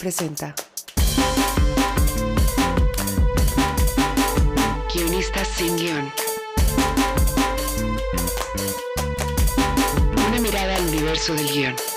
Presenta. Guionistas sin guion. Una mirada al universo del guion.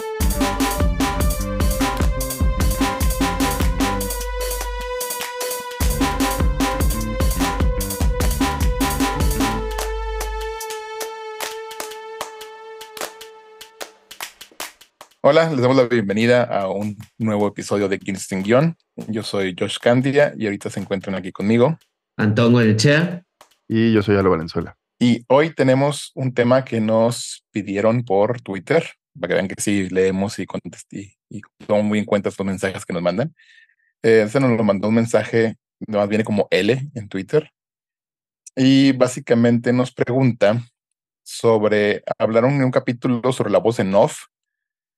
Hola, les damos la bienvenida a un nuevo episodio de sin guion. Yo soy Josh Candia y ahorita se encuentran aquí conmigo. Antón Goyechea. Y yo soy Alo Valenzuela. Y hoy tenemos un tema que nos pidieron por Twitter, para que vean que sí leemos y, contesté, y tomo muy en cuenta estos mensajes que nos mandan. Eh, se nos lo mandó un mensaje, más viene como L en Twitter. Y básicamente nos pregunta sobre, hablaron en un capítulo sobre la voz en off,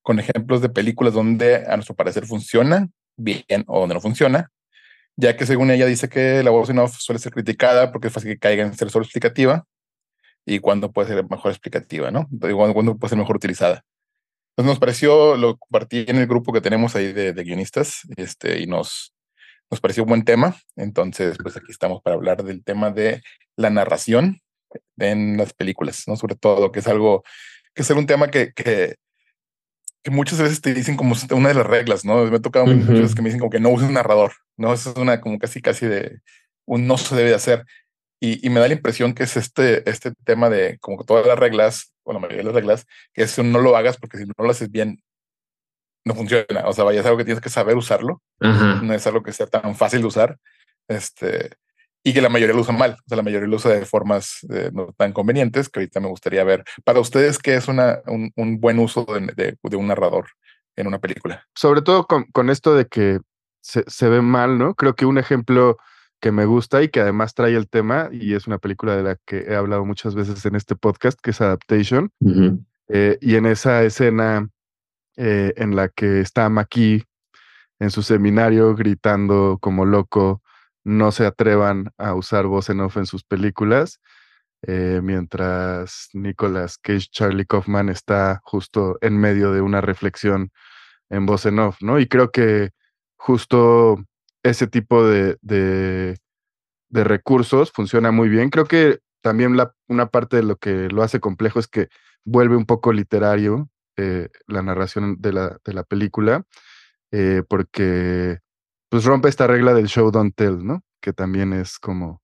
con ejemplos de películas donde a nuestro parecer funciona bien o donde no funciona, ya que según ella dice que la voz en off suele ser criticada porque es fácil que caiga en ser solo explicativa y cuando puede ser mejor explicativa, ¿no? Cuando puede ser mejor utilizada. Entonces nos pareció, lo compartí en el grupo que tenemos ahí de, de guionistas este, y nos, nos pareció un buen tema. Entonces, pues aquí estamos para hablar del tema de la narración en las películas, ¿no? Sobre todo, que es algo, que es un tema que, que, que muchas veces te dicen como una de las reglas, ¿no? Me ha tocado muchas veces que me dicen como que no uses narrador, ¿no? Eso es una como casi, casi de un no se debe de hacer. Y, y, me da la impresión que es este, este tema de como que todas las reglas, o la mayoría de las reglas, que eso no lo hagas porque si no lo haces bien, no funciona. O sea, vaya, es algo que tienes que saber usarlo. Ajá. No es algo que sea tan fácil de usar. Este, y que la mayoría lo usa mal. O sea, la mayoría lo usa de formas eh, no tan convenientes que ahorita me gustaría ver. Para ustedes, ¿qué es una, un, un buen uso de, de, de, un narrador en una película? Sobre todo con, con esto de que se, se, ve mal, ¿no? Creo que un ejemplo que me gusta y que además trae el tema, y es una película de la que he hablado muchas veces en este podcast, que es Adaptation. Uh -huh. eh, y en esa escena eh, en la que está Maki en su seminario gritando como loco, no se atrevan a usar voz en off en sus películas, eh, mientras Nicolas Cage, Charlie Kaufman está justo en medio de una reflexión en voz en off, ¿no? Y creo que justo ese tipo de, de, recursos funciona muy bien. Creo que también la, una parte de lo que lo hace complejo es que vuelve un poco literario eh, la narración de la, de la película, eh, porque pues rompe esta regla del show don't tell, ¿no? Que también es como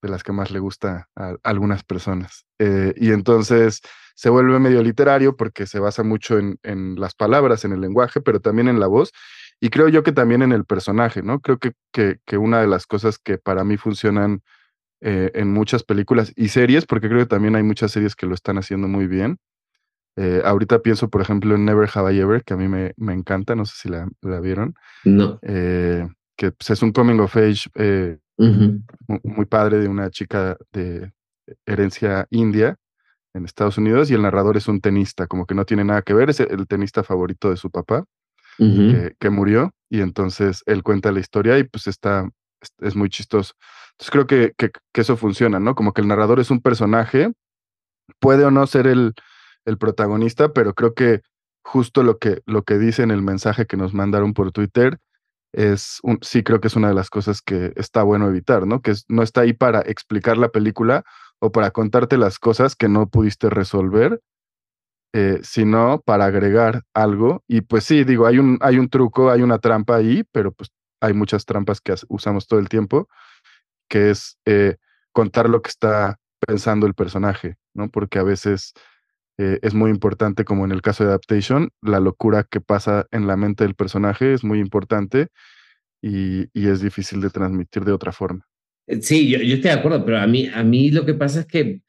de las que más le gusta a, algunas personas. Eh, y entonces se vuelve medio literario porque se basa mucho en, las palabras, en el lenguaje, pero también en la voz. Y creo yo que también en el personaje, ¿no? Creo que, que, que una de las cosas que para mí funcionan eh, en muchas películas y series, porque creo que también hay muchas series que lo están haciendo muy bien. Eh, ahorita pienso, por ejemplo, en Never Have I Ever, que a mí me, me encanta, no sé si la, la vieron. No. Eh, que pues, es un coming of age eh, uh -huh. muy, muy, padre de una chica de herencia india en Estados Unidos y el narrador es un tenista, como que no tiene nada que ver, es el tenista favorito de su papá, uh -huh. que, que, murió y entonces él cuenta la historia y pues está, es, muy chistoso. Entonces creo que, que, que, eso funciona, ¿no? Como que el narrador es un personaje, puede o no ser el, el protagonista, pero creo que justo lo que, lo que dice en el mensaje que nos mandaron por Twitter es sí creo que es una de las cosas que está bueno evitar, ¿no? Que no está ahí para explicar la película o para contarte las cosas que no pudiste resolver, eh, sino para agregar algo. Y pues sí, digo, hay un, hay un truco, hay una trampa ahí, pero pues hay muchas trampas que usamos todo el tiempo, que es eh, contar lo que está pensando el personaje, ¿no? Porque a veces eh, es muy importante, como en el caso de Adaptation, la locura que pasa en la mente del personaje es muy importante y, y es difícil de transmitir de otra forma. Sí, yo, yo, estoy de acuerdo, pero a mí, a mí lo que pasa es que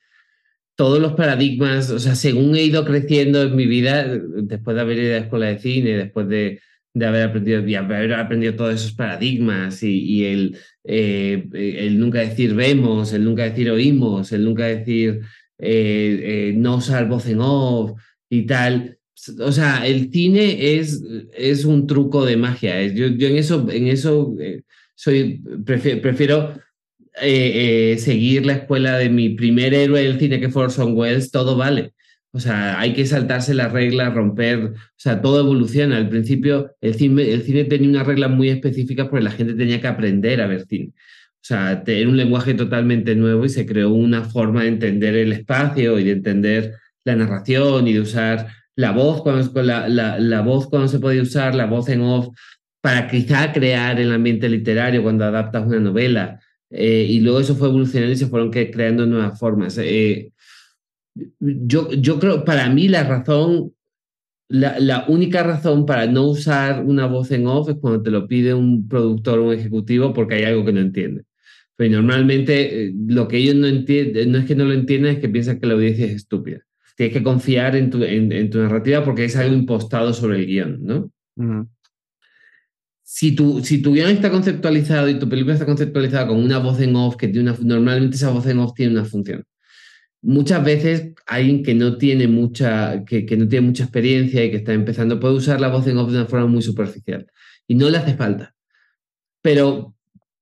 todos los paradigmas, o sea, según he ido creciendo en mi vida, después de haber ido a la escuela de cine, después de, de haber aprendido, de haber aprendido todos esos paradigmas y, y el, eh, el nunca decir vemos, el nunca decir oímos, el nunca decir eh, eh, no usar voz en off y tal. O sea, el cine es, es un truco de magia. Yo, en eso, en eso eh, soy, prefiero, prefiero seguir la escuela de mi primer héroe del cine que fue Orson Welles, todo vale. O sea, hay que saltarse las reglas, romper, o sea, todo evoluciona. Al principio el cine, el cine tenía unas reglas muy específicas porque la gente tenía que aprender a ver cine. O sea, era un lenguaje totalmente nuevo y se creó una forma de entender el espacio y de entender la narración y de usar la voz cuando, la, la, la voz cuando se podía usar, la voz en off, para quizá crear el ambiente literario cuando adaptas una novela. Eh, y luego eso fue evolucionando y se fueron creando nuevas formas. Eh, yo, yo creo, para mí la razón, la, la, única razón para no usar una voz en off es cuando te lo pide un productor o un ejecutivo porque hay algo que no entiende. Pero normalmente eh, lo que ellos no entienden, no es que no lo entiendan, es que piensan que la audiencia es estúpida. Tienes que confiar en tu, en, tu narrativa porque es algo impostado sobre el guion, ¿no? si, tu, si tu guion está conceptualizado y tu película está conceptualizada con una voz en off que tiene una, normalmente esa voz en off tiene una función muchas veces alguien que no tiene mucha, que, que, no tiene mucha experiencia y que está empezando puede usar la voz en off de una forma muy superficial y no le hace falta. Pero,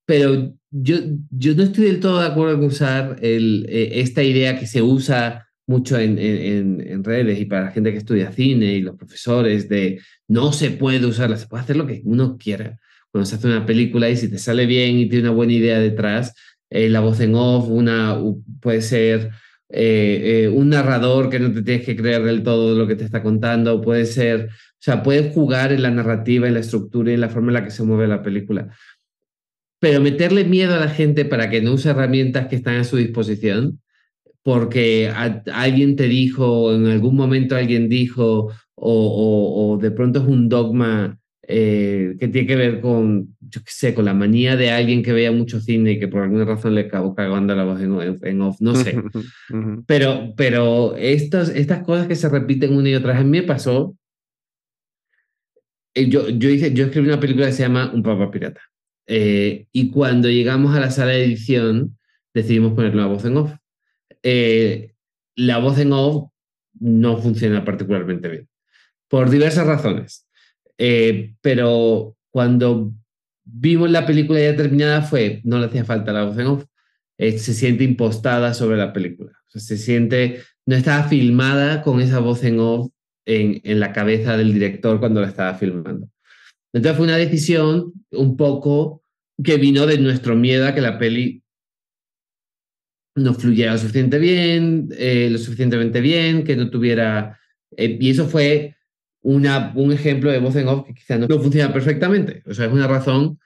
pero yo, yo no estoy del todo de acuerdo con usar el, eh, esta idea que se usa mucho en, en, en, redes y para la gente que estudia cine y los profesores de no se puede usarla, se puede hacer lo que uno quiera. Cuando se hace una película y si te sale bien y tiene una buena idea detrás, eh, la voz en off una, puede ser eh, eh, un narrador que no te tienes que creer del todo lo que te está contando, puede ser, o sea, puedes jugar en la narrativa, en la estructura y en la forma en la que se mueve la película. Pero meterle miedo a la gente para que no use herramientas que están a su disposición, porque alguien te dijo, en algún momento alguien dijo, o, o de pronto es un dogma eh, que tiene que ver con, yo qué sé, con la manía de alguien que veía mucho cine y que por alguna razón le acabó cagando la voz en, off, no sé. pero pero estas, estas cosas que se repiten una y otra vez, a mí me pasó. Eh, yo, yo, hice, yo escribí una película que se llama Un Papa Pirata. Eh, y cuando llegamos a la sala de edición, decidimos poner la voz en off. la voz en off no funciona particularmente bien, por diversas razones. Eh, pero cuando vimos la película ya terminada fue, no le hacía falta la voz en off, eh, se siente impostada sobre la película. se siente, no estaba filmada con esa voz en off en, en la cabeza del director cuando la estaba filmando. Entonces fue una decisión un poco que vino de nuestro miedo a que la peli no fluyera lo suficiente bien, eh, lo suficientemente bien, que no tuviera... y eso fue una, un ejemplo de voz en off que quizá no, funciona perfectamente. O sea, es una razón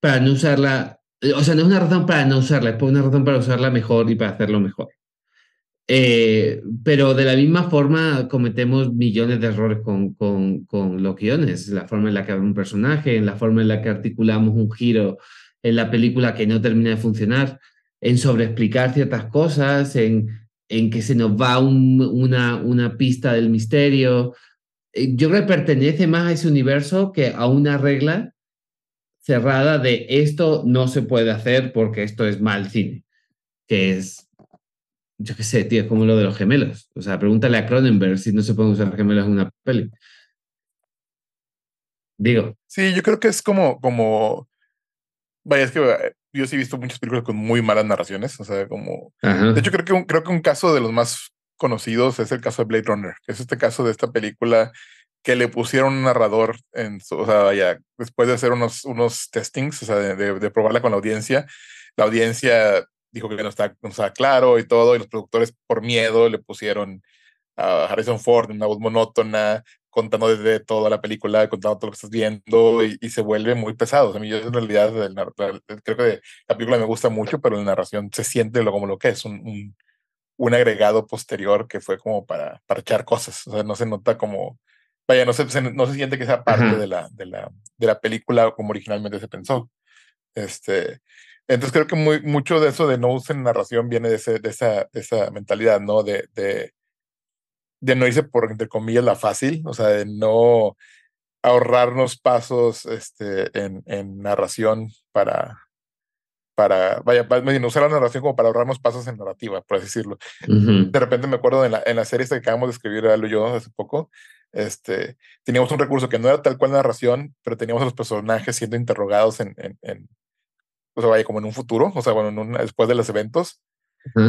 para no usarla. O sea, no es una razón para no usarla, es una razón para usarla mejor y para hacerlo mejor. Eh, pero de la misma forma cometemos millones de errores con, con, con los guiones, la forma en la que abre un personaje, en la forma en la que articulamos un giro en la película que no termina de funcionar, en sobreexplicar ciertas cosas, en, en que se nos va una, una pista del misterio, eh, yo creo que pertenece más a ese universo que a una regla cerrada de esto no se puede hacer porque esto es mal cine, que es, yo qué sé, tío, es como lo de los gemelos. O sea, pregúntale a Cronenberg si no se pueden usar gemelos en una peli. Digo. Sí, yo creo que es como, como, vaya, es que eh, yo sí he visto muchas películas con muy malas narraciones, o sea, como, de hecho creo que, un, creo que un caso de los más conocidos es el caso de Blade Runner, que es este caso de esta película que le pusieron un narrador en su, o sea, ya después de hacer unos, unos testings, o sea, de, de, probarla con la audiencia, la audiencia dijo que no está, no está claro y todo, y los productores por miedo le pusieron a Harrison Ford una voz monótona, contando desde toda la película, contando todo lo que estás viendo, y, y se vuelve muy pesado. a mí yo en realidad creo que la película me gusta mucho, pero la narración se siente lo, como lo que es, un, un un agregado posterior que fue como para, echar cosas. O sea, no se nota como, vaya, no se, no se siente que sea parte de la, de, la, de la película como originalmente se pensó. Este, entonces creo que muy, mucho de eso de no usar narración viene de, ese, de, esa, de esa mentalidad, ¿no? De, de, de no irse por, entre comillas, la fácil, o sea, de no ahorrarnos pasos este, en, en narración para, para, vaya, usar la narración como para ahorrarnos pasos en narrativa, por así decirlo. De repente me acuerdo en la, en la serie que acabamos de escribir, Alo y yo, hace poco, este, teníamos un recurso que no era tal cual narración, pero teníamos a los personajes siendo interrogados en, en, en o sea, vaya, como en un futuro, o sea, bueno, en después de los eventos.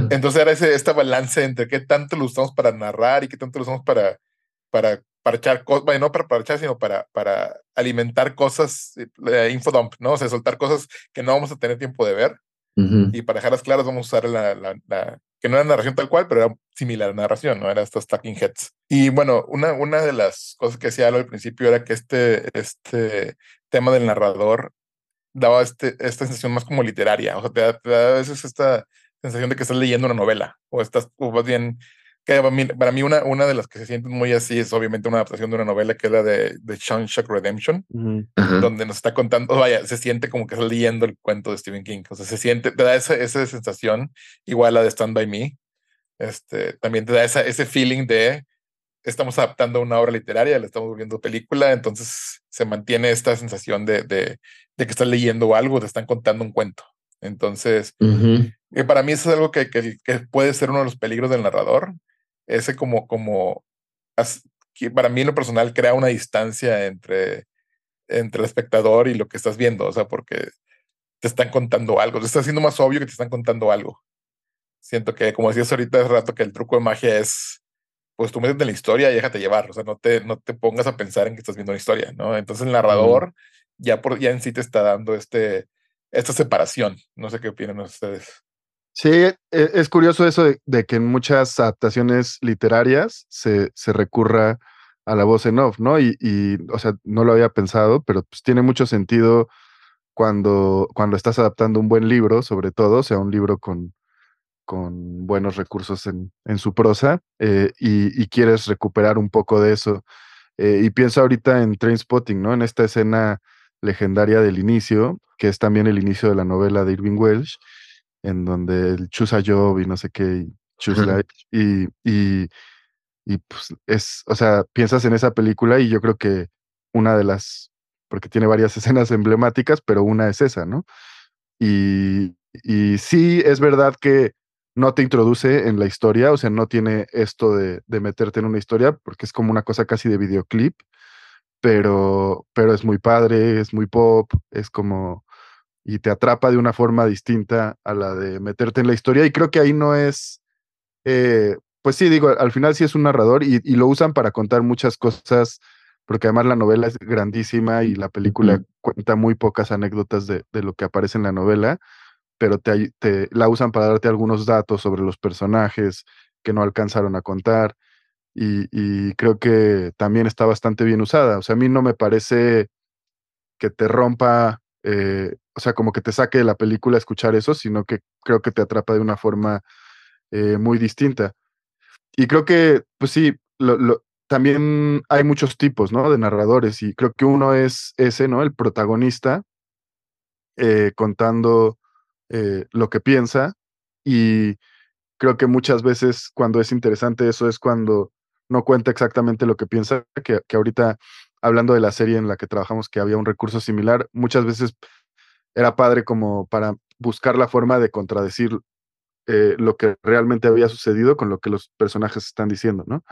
Entonces era ese, esta balance entre qué tanto lo usamos para narrar y qué tanto lo usamos para, para, echar cosas, bueno, no para, echar, sino para, para alimentar cosas, eh, infodump, ¿no? O sea, soltar cosas que no vamos a tener tiempo de ver. Y para dejarlas claras, vamos a usar la, la, que no era narración tal cual, pero era similar a narración, ¿no? Era estos talking heads. Y bueno, una, una de las cosas que decía al principio era que este, este tema del narrador daba este, esta sensación más como literaria, o sea, te da, a veces esta sensación de que estás leyendo una novela, o estás, o más bien, que para mí una, una de las que se sienten muy así es obviamente una adaptación de una novela que es la de, de Shawshank Redemption, donde nos está contando, vaya, se siente como que estás leyendo el cuento de Stephen King, o sea, se siente, te da esa, esa sensación, igual la de Stand By Me, este, también te da esa, ese feeling de estamos adaptando una obra literaria, la estamos volviendo película, entonces se mantiene esta sensación de, de, de que estás leyendo algo, te están contando un cuento. Entonces, eh, para mí eso es algo que, que, que, puede ser uno de los peligros del narrador, ese como, como, que para mí en lo personal crea una distancia entre, entre el espectador y lo que estás viendo, o sea, porque te están contando algo, te está haciendo más obvio que te están contando algo. Siento que, como decías ahorita hace rato, que el truco de magia es pues tú metes en la historia y déjate llevar, o sea, no te, no te pongas a pensar en que estás viendo una historia, ¿no? Entonces el narrador ya, por, ya en sí te está dando este, esta separación. No sé qué opinan ustedes. Sí, e, es curioso eso de, que en muchas adaptaciones literarias se, se, recurra a la voz en off, ¿no? Y, y, o sea, no lo había pensado, pero pues tiene mucho sentido cuando, cuando estás adaptando un buen libro, sobre todo, o sea, un libro con, con buenos recursos en, en su prosa eh, y, quieres recuperar un poco de eso. Eh, y pienso ahorita en Trainspotting, ¿no? En esta escena legendaria del inicio, que es también el inicio de la novela de Irving Welsh, en donde el Choose a Job y no sé qué, Choose Life, y, y, y pues es, o sea, piensas en esa película y yo creo que una de las, porque tiene varias escenas emblemáticas, pero una es esa, ¿no? Y, y sí, es verdad que no te introduce en la historia, o sea, no tiene esto de, meterte en una historia, porque es como una cosa casi de videoclip, pero, pero es muy padre, es muy pop, es como, y te atrapa de una forma distinta a la de meterte en la historia, y creo que ahí no es, eh, pues sí, digo, al final sí es un narrador y, lo usan para contar muchas cosas, porque además la novela es grandísima y la película cuenta muy pocas anécdotas de, de lo que aparece en la novela pero te, la usan para darte algunos datos sobre los personajes que no alcanzaron a contar. Y, creo que también está bastante bien usada. O sea, a mí no me parece que te rompa, eh, o sea, como que te saque de la película escuchar eso, sino que creo que te atrapa de una forma eh, muy distinta. Y creo que, pues sí, también hay muchos tipos, ¿no? De narradores y creo que uno es ese, ¿no? El protagonista eh, contando eh, lo que piensa y creo que muchas veces cuando es interesante eso es cuando no cuenta exactamente lo que piensa, que, que ahorita hablando de la serie en la que trabajamos que había un recurso similar, muchas veces era padre como para buscar la forma de contradecir eh, lo que realmente había sucedido con lo que los personajes están diciendo, ¿no?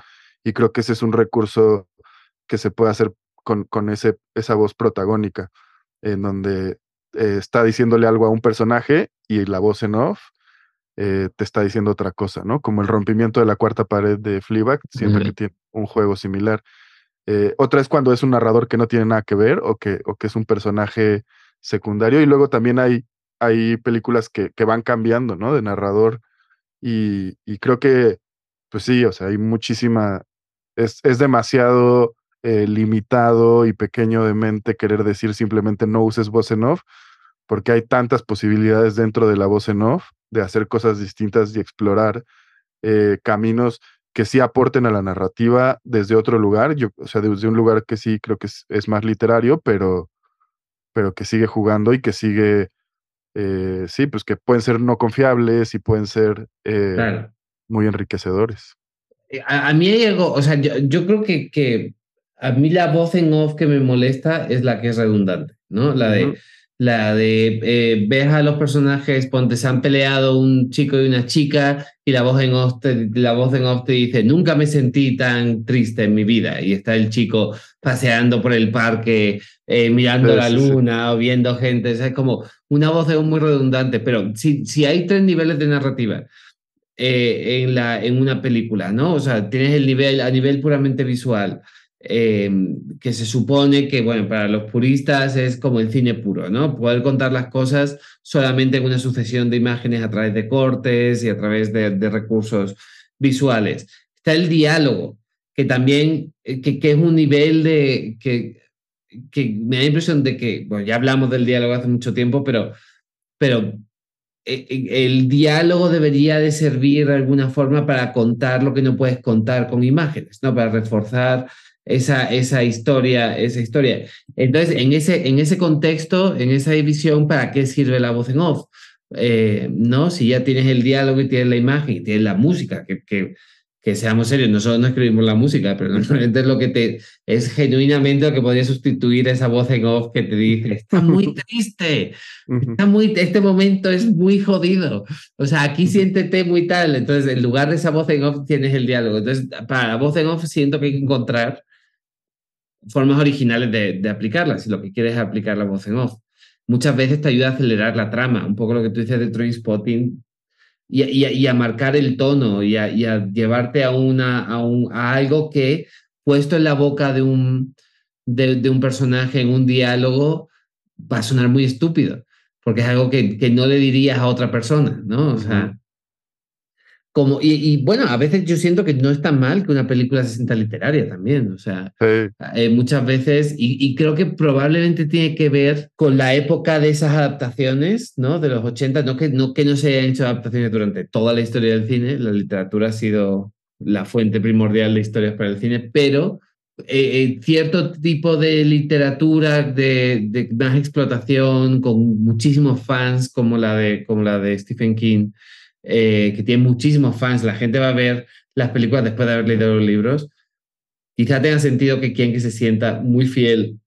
Y creo que ese es un recurso que se puede hacer con, con ese, esa voz protagónica, en donde eh, está diciéndole algo a un personaje y la voz en off eh, te está diciendo otra cosa, ¿no? Como el rompimiento de la cuarta pared de Fleabag, siento que tiene un juego similar. Eh, otra es cuando es un narrador que no tiene nada que ver o que, o que es un personaje secundario. Y luego también hay, hay películas que, que van cambiando, ¿no? De narrador. Y, y, creo que, pues sí, o sea, hay muchísima, es, es demasiado eh, limitado y pequeño de mente querer decir simplemente no uses voz en off, porque hay tantas posibilidades dentro de la voz en off de hacer cosas distintas y explorar eh, caminos que sí aporten a la narrativa desde otro lugar, yo, o sea, desde un lugar que sí creo que es, más literario, pero, pero que sigue jugando y que sigue, eh, sí, pues que pueden ser no confiables y pueden ser muy enriquecedores. A, mí hay algo, o sea, yo, yo creo que, que a mí la voz en off que me molesta es la que es redundante, ¿no? La de, la de eh, ves a los personajes, ponte, se han peleado un chico y una chica y la voz en off te, la voz en off te dice, nunca me sentí tan triste en mi vida. Y está el chico paseando por el parque, eh, mirando la luna o viendo gente. es como una voz muy redundante, pero si, si hay tres niveles de narrativa eh, en, la, en una película, ¿no? O sea, tienes el nivel a nivel puramente visual, eh, que se supone que, bueno, para los puristas es como el cine puro, ¿no? Poder contar las cosas solamente en una sucesión de imágenes a través de cortes y a través de, de recursos visuales. Está el diálogo, que también, eh, que, que es un nivel de, que, que me da la impresión de que, bueno, ya hablamos del diálogo hace mucho tiempo, pero, pero eh, eh, el diálogo debería de servir de alguna forma para contar lo que no puedes contar con imágenes, ¿no? Para reforzar esa, esa historia, esa historia. Entonces, en ese, en ese contexto, en esa división, ¿para qué sirve la voz en off? Eh, ¿No? Si ya tienes el diálogo y tienes la imagen y tienes la música, que, que que seamos serios, nosotros no escribimos la música, pero normalmente es lo que te es genuinamente lo que podría sustituir esa voz en off que te dice, está muy triste, está muy, este momento es muy jodido, o sea, aquí siéntete muy tal, entonces en lugar de esa voz en off tienes el diálogo, entonces para la voz en off siento que hay que encontrar formas originales de, de aplicarla, si lo que quieres es aplicar la voz en off. Muchas veces te ayuda a acelerar la trama, un poco lo que tú dices de Train Spotting, y, a marcar el tono y a, llevarte a, una, a, algo que puesto en la boca de un, de, un personaje en un diálogo va a sonar muy estúpido, porque es algo que, que no le dirías a otra persona, ¿no? O sea, como, y, bueno, a veces yo siento que no es tan mal que una película se sienta literaria también, o sea, eh, muchas veces, y, creo que probablemente tiene que ver con la época de esas adaptaciones, ¿no? De los 80, no que no, que no se hayan hecho adaptaciones durante toda la historia del cine, la literatura ha sido la fuente primordial de historias para el cine, pero eh, eh, cierto tipo de literatura de, de, más explotación, con muchísimos fans, como la de, como la de Stephen King, eh, que tiene muchísimos fans, la gente va a ver las películas después de haber leído los libros, quizá tenga sentido que quien que se sienta muy fiel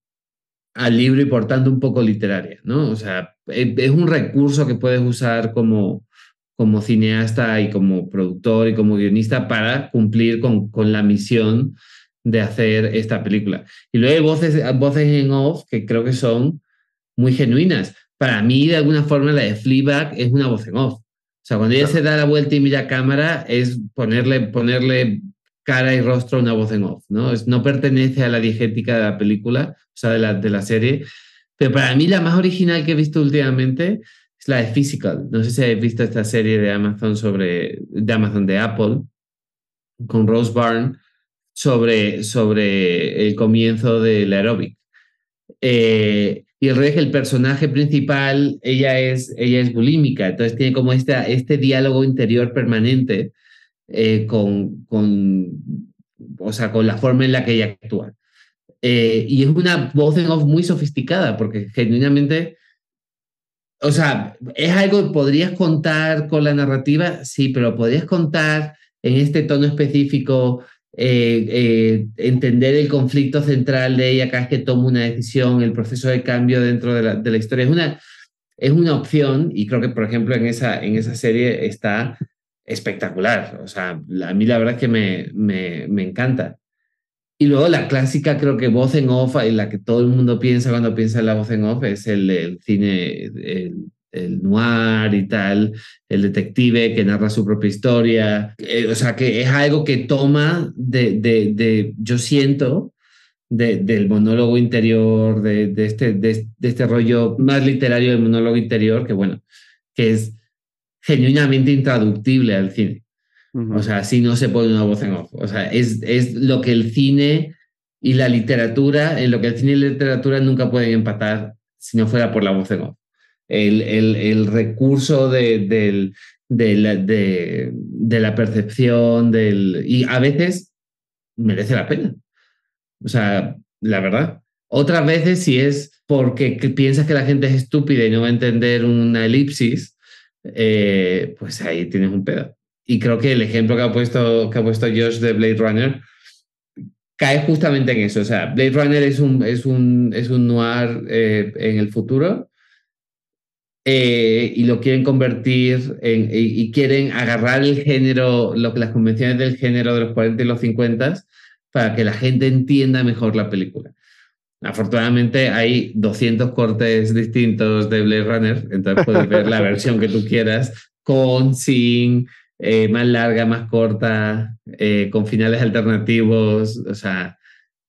al libro y por tanto un poco literaria, ¿no? O sea, es un recurso que puedes usar como, como cineasta y como productor y como guionista para cumplir con, con la misión de hacer esta película. Y luego hay voces, voces en off que creo que son muy genuinas. Para mí, de alguna forma, la de Fleabag es una voz en off. O sea, cuando ella se da la vuelta y mira a cámara, es ponerle, ponerle cara y rostro a una voz en off, ¿no? Es, no pertenece a la diegética de la película, o sea, de la, de la serie. Pero para mí la más original que he visto últimamente es la de Physical. No sé si habéis visto esta serie de Amazon sobre, de Amazon de Apple, con Rose Byrne, sobre, sobre el comienzo del aeróbic. Eh, y el rey, el personaje principal, ella es, ella es bulímica, entonces tiene como esta, este diálogo interior permanente eh, con, con, o sea, con la forma en la que ella actúa. Eh, y es una voz en off muy sofisticada, porque genuinamente, o sea, es algo que podrías contar con la narrativa, sí, pero podrías contar en este tono específico eh, eh, entender el conflicto central de ella cada vez que toma una decisión, el proceso de cambio dentro de la, de la, historia. Es una, es una opción y creo que, por ejemplo, en esa, en esa serie está espectacular. O sea, a mí la verdad es que me, me, me encanta. Y luego la clásica, creo que voz en off, en la que todo el mundo piensa cuando piensa en la voz en off, es el, el cine, el, el noir y tal, el detective que narra su propia historia. Eh, o sea, que es algo que toma de, de, de yo siento, de, del monólogo interior, de, de, este, de, este rollo más literario del monólogo interior, que bueno, que es genuinamente intraductible al cine. O sea, si no se pone una voz en off. O sea, es, es lo que el cine y la literatura, en lo que el cine y la literatura nunca pueden empatar si no fuera por la voz en off el, el, el recurso de, del, de, la, de, la percepción del, y a veces merece la pena. O sea, la verdad. Otras veces si es porque piensas que la gente es estúpida y no va a entender una elipsis, eh, pues ahí tienes un pedo. Y creo que el ejemplo que ha puesto, que ha puesto Josh de Blade Runner cae justamente en eso. O sea, Blade Runner es un, es un, es un noir eh, en el futuro eh, y lo quieren convertir en, y, quieren agarrar el género, lo, las convenciones del género de los 40 y los 50 para que la gente entienda mejor la película. Afortunadamente hay 200 cortes distintos de Blade Runner, entonces puedes ver la versión que tú quieras, con, sin, eh, más larga, más corta, eh, con finales alternativos, o sea,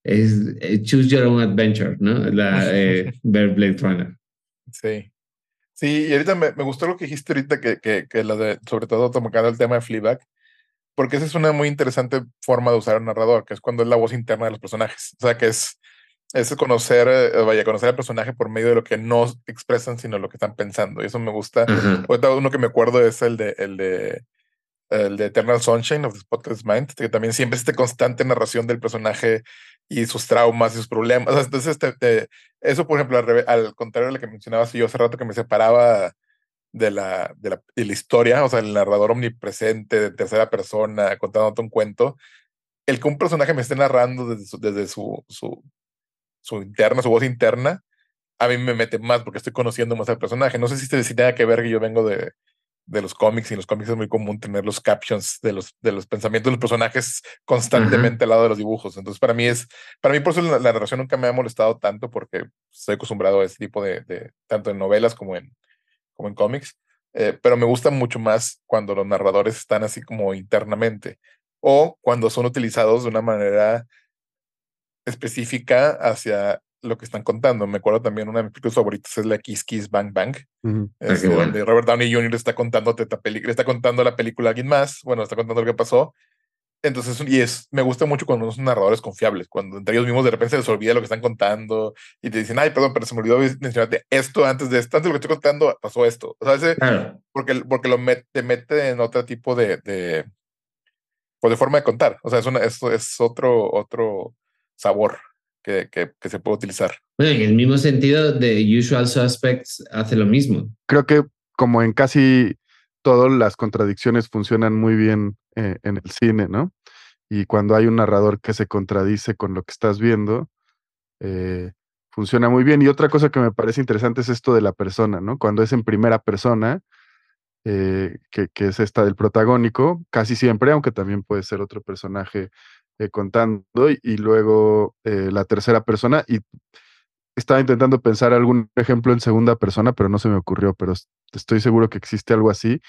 es eh, choose your own adventure, ¿no? La ver Blade Runner. Sí. Sí, y ahorita me, me, gustó lo que dijiste ahorita, que, que, que la de, sobre todo tomando el tema de Fleabag, porque esa es una muy interesante forma de usar un narrador, que es cuando es la voz interna de los personajes. O sea, que es, es conocer, vaya, conocer al personaje por medio de lo que no expresan, sino lo que están pensando. Y eso me gusta. Uno que me acuerdo es el de, el de el de Eternal Sunshine of the Spotless Mind, que también siempre es esta constante narración del personaje y sus traumas y sus problemas. Entonces, eso, por ejemplo, al, contrario de lo que mencionabas yo hace rato, que me separaba de la, de la, de la, historia, o sea, el narrador omnipresente de tercera persona contándote un cuento, el que un personaje me esté narrando desde su, desde su, su, su interna, su voz interna, a mí me mete más porque estoy conociendo más al personaje. No sé si, si tenga que ver que yo vengo de, de los cómics y en los cómics es muy común tener los captions de los, de los pensamientos de los personajes constantemente al lado de los dibujos. Entonces, para mí es, para mí por eso la, narración nunca me ha molestado tanto porque estoy acostumbrado a ese tipo de, de tanto en novelas como en, como en cómics. Eh, pero me gusta mucho más cuando los narradores están así como internamente o cuando son utilizados de una manera específica hacia lo que están contando. Me acuerdo también una de mis películas favoritas es la Kiss Kiss Bang Bang, uh donde Robert Downey Jr. le está contando le está contando la película a alguien más, bueno, está contando lo que pasó. Entonces, y es, me gusta mucho cuando son narradores confiables, cuando entre ellos mismos de repente se les olvida lo que están contando y te dicen, ay, perdón, pero se me olvidó mencionarte esto antes de esto, antes de lo que estoy contando pasó esto. O sea, ese, porque, porque lo te mete en otro tipo de, de, pues de forma de contar. O sea, es, una, es, es otro, otro sabor que, que, se puede utilizar. Bueno, en el mismo sentido, The Usual Suspects hace lo mismo. Creo que como en casi todas las contradicciones funcionan muy bien eh, en el cine, ¿no? Y cuando hay un narrador que se contradice con lo que estás viendo, eh, funciona muy bien. Y otra cosa que me parece interesante es esto de la persona, ¿no? Cuando es en primera persona, eh, que, que, es esta del protagónico, casi siempre, aunque también puede ser otro personaje eh, contando y, luego eh, la tercera persona y estaba intentando pensar algún ejemplo en segunda persona, pero no se me ocurrió, pero estoy seguro que existe algo así.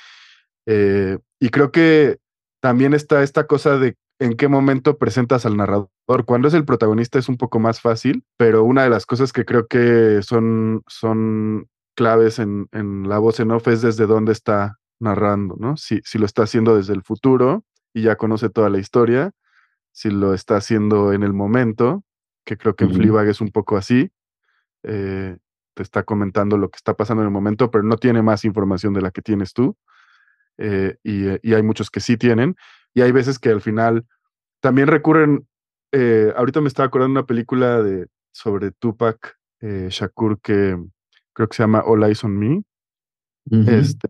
Eh, y creo que también está esta cosa de en qué momento presentas al narrador. Cuando es el protagonista es un poco más fácil, pero una de las cosas que creo que son, son claves en, en la voz en off es desde dónde está narrando, ¿no? Si, si lo está haciendo desde el futuro y ya conoce toda la historia, si lo está haciendo en el momento, que creo que en Fleabag es un poco así. Eh, te está comentando lo que está pasando en el momento, pero no tiene más información de la que tienes tú. Eh, eh, y, hay muchos que sí tienen. Y hay veces que al final también recurren. ahorita me estaba acordando de una película de, sobre Tupac Shakur que creo que se llama All Eyes on Me. este,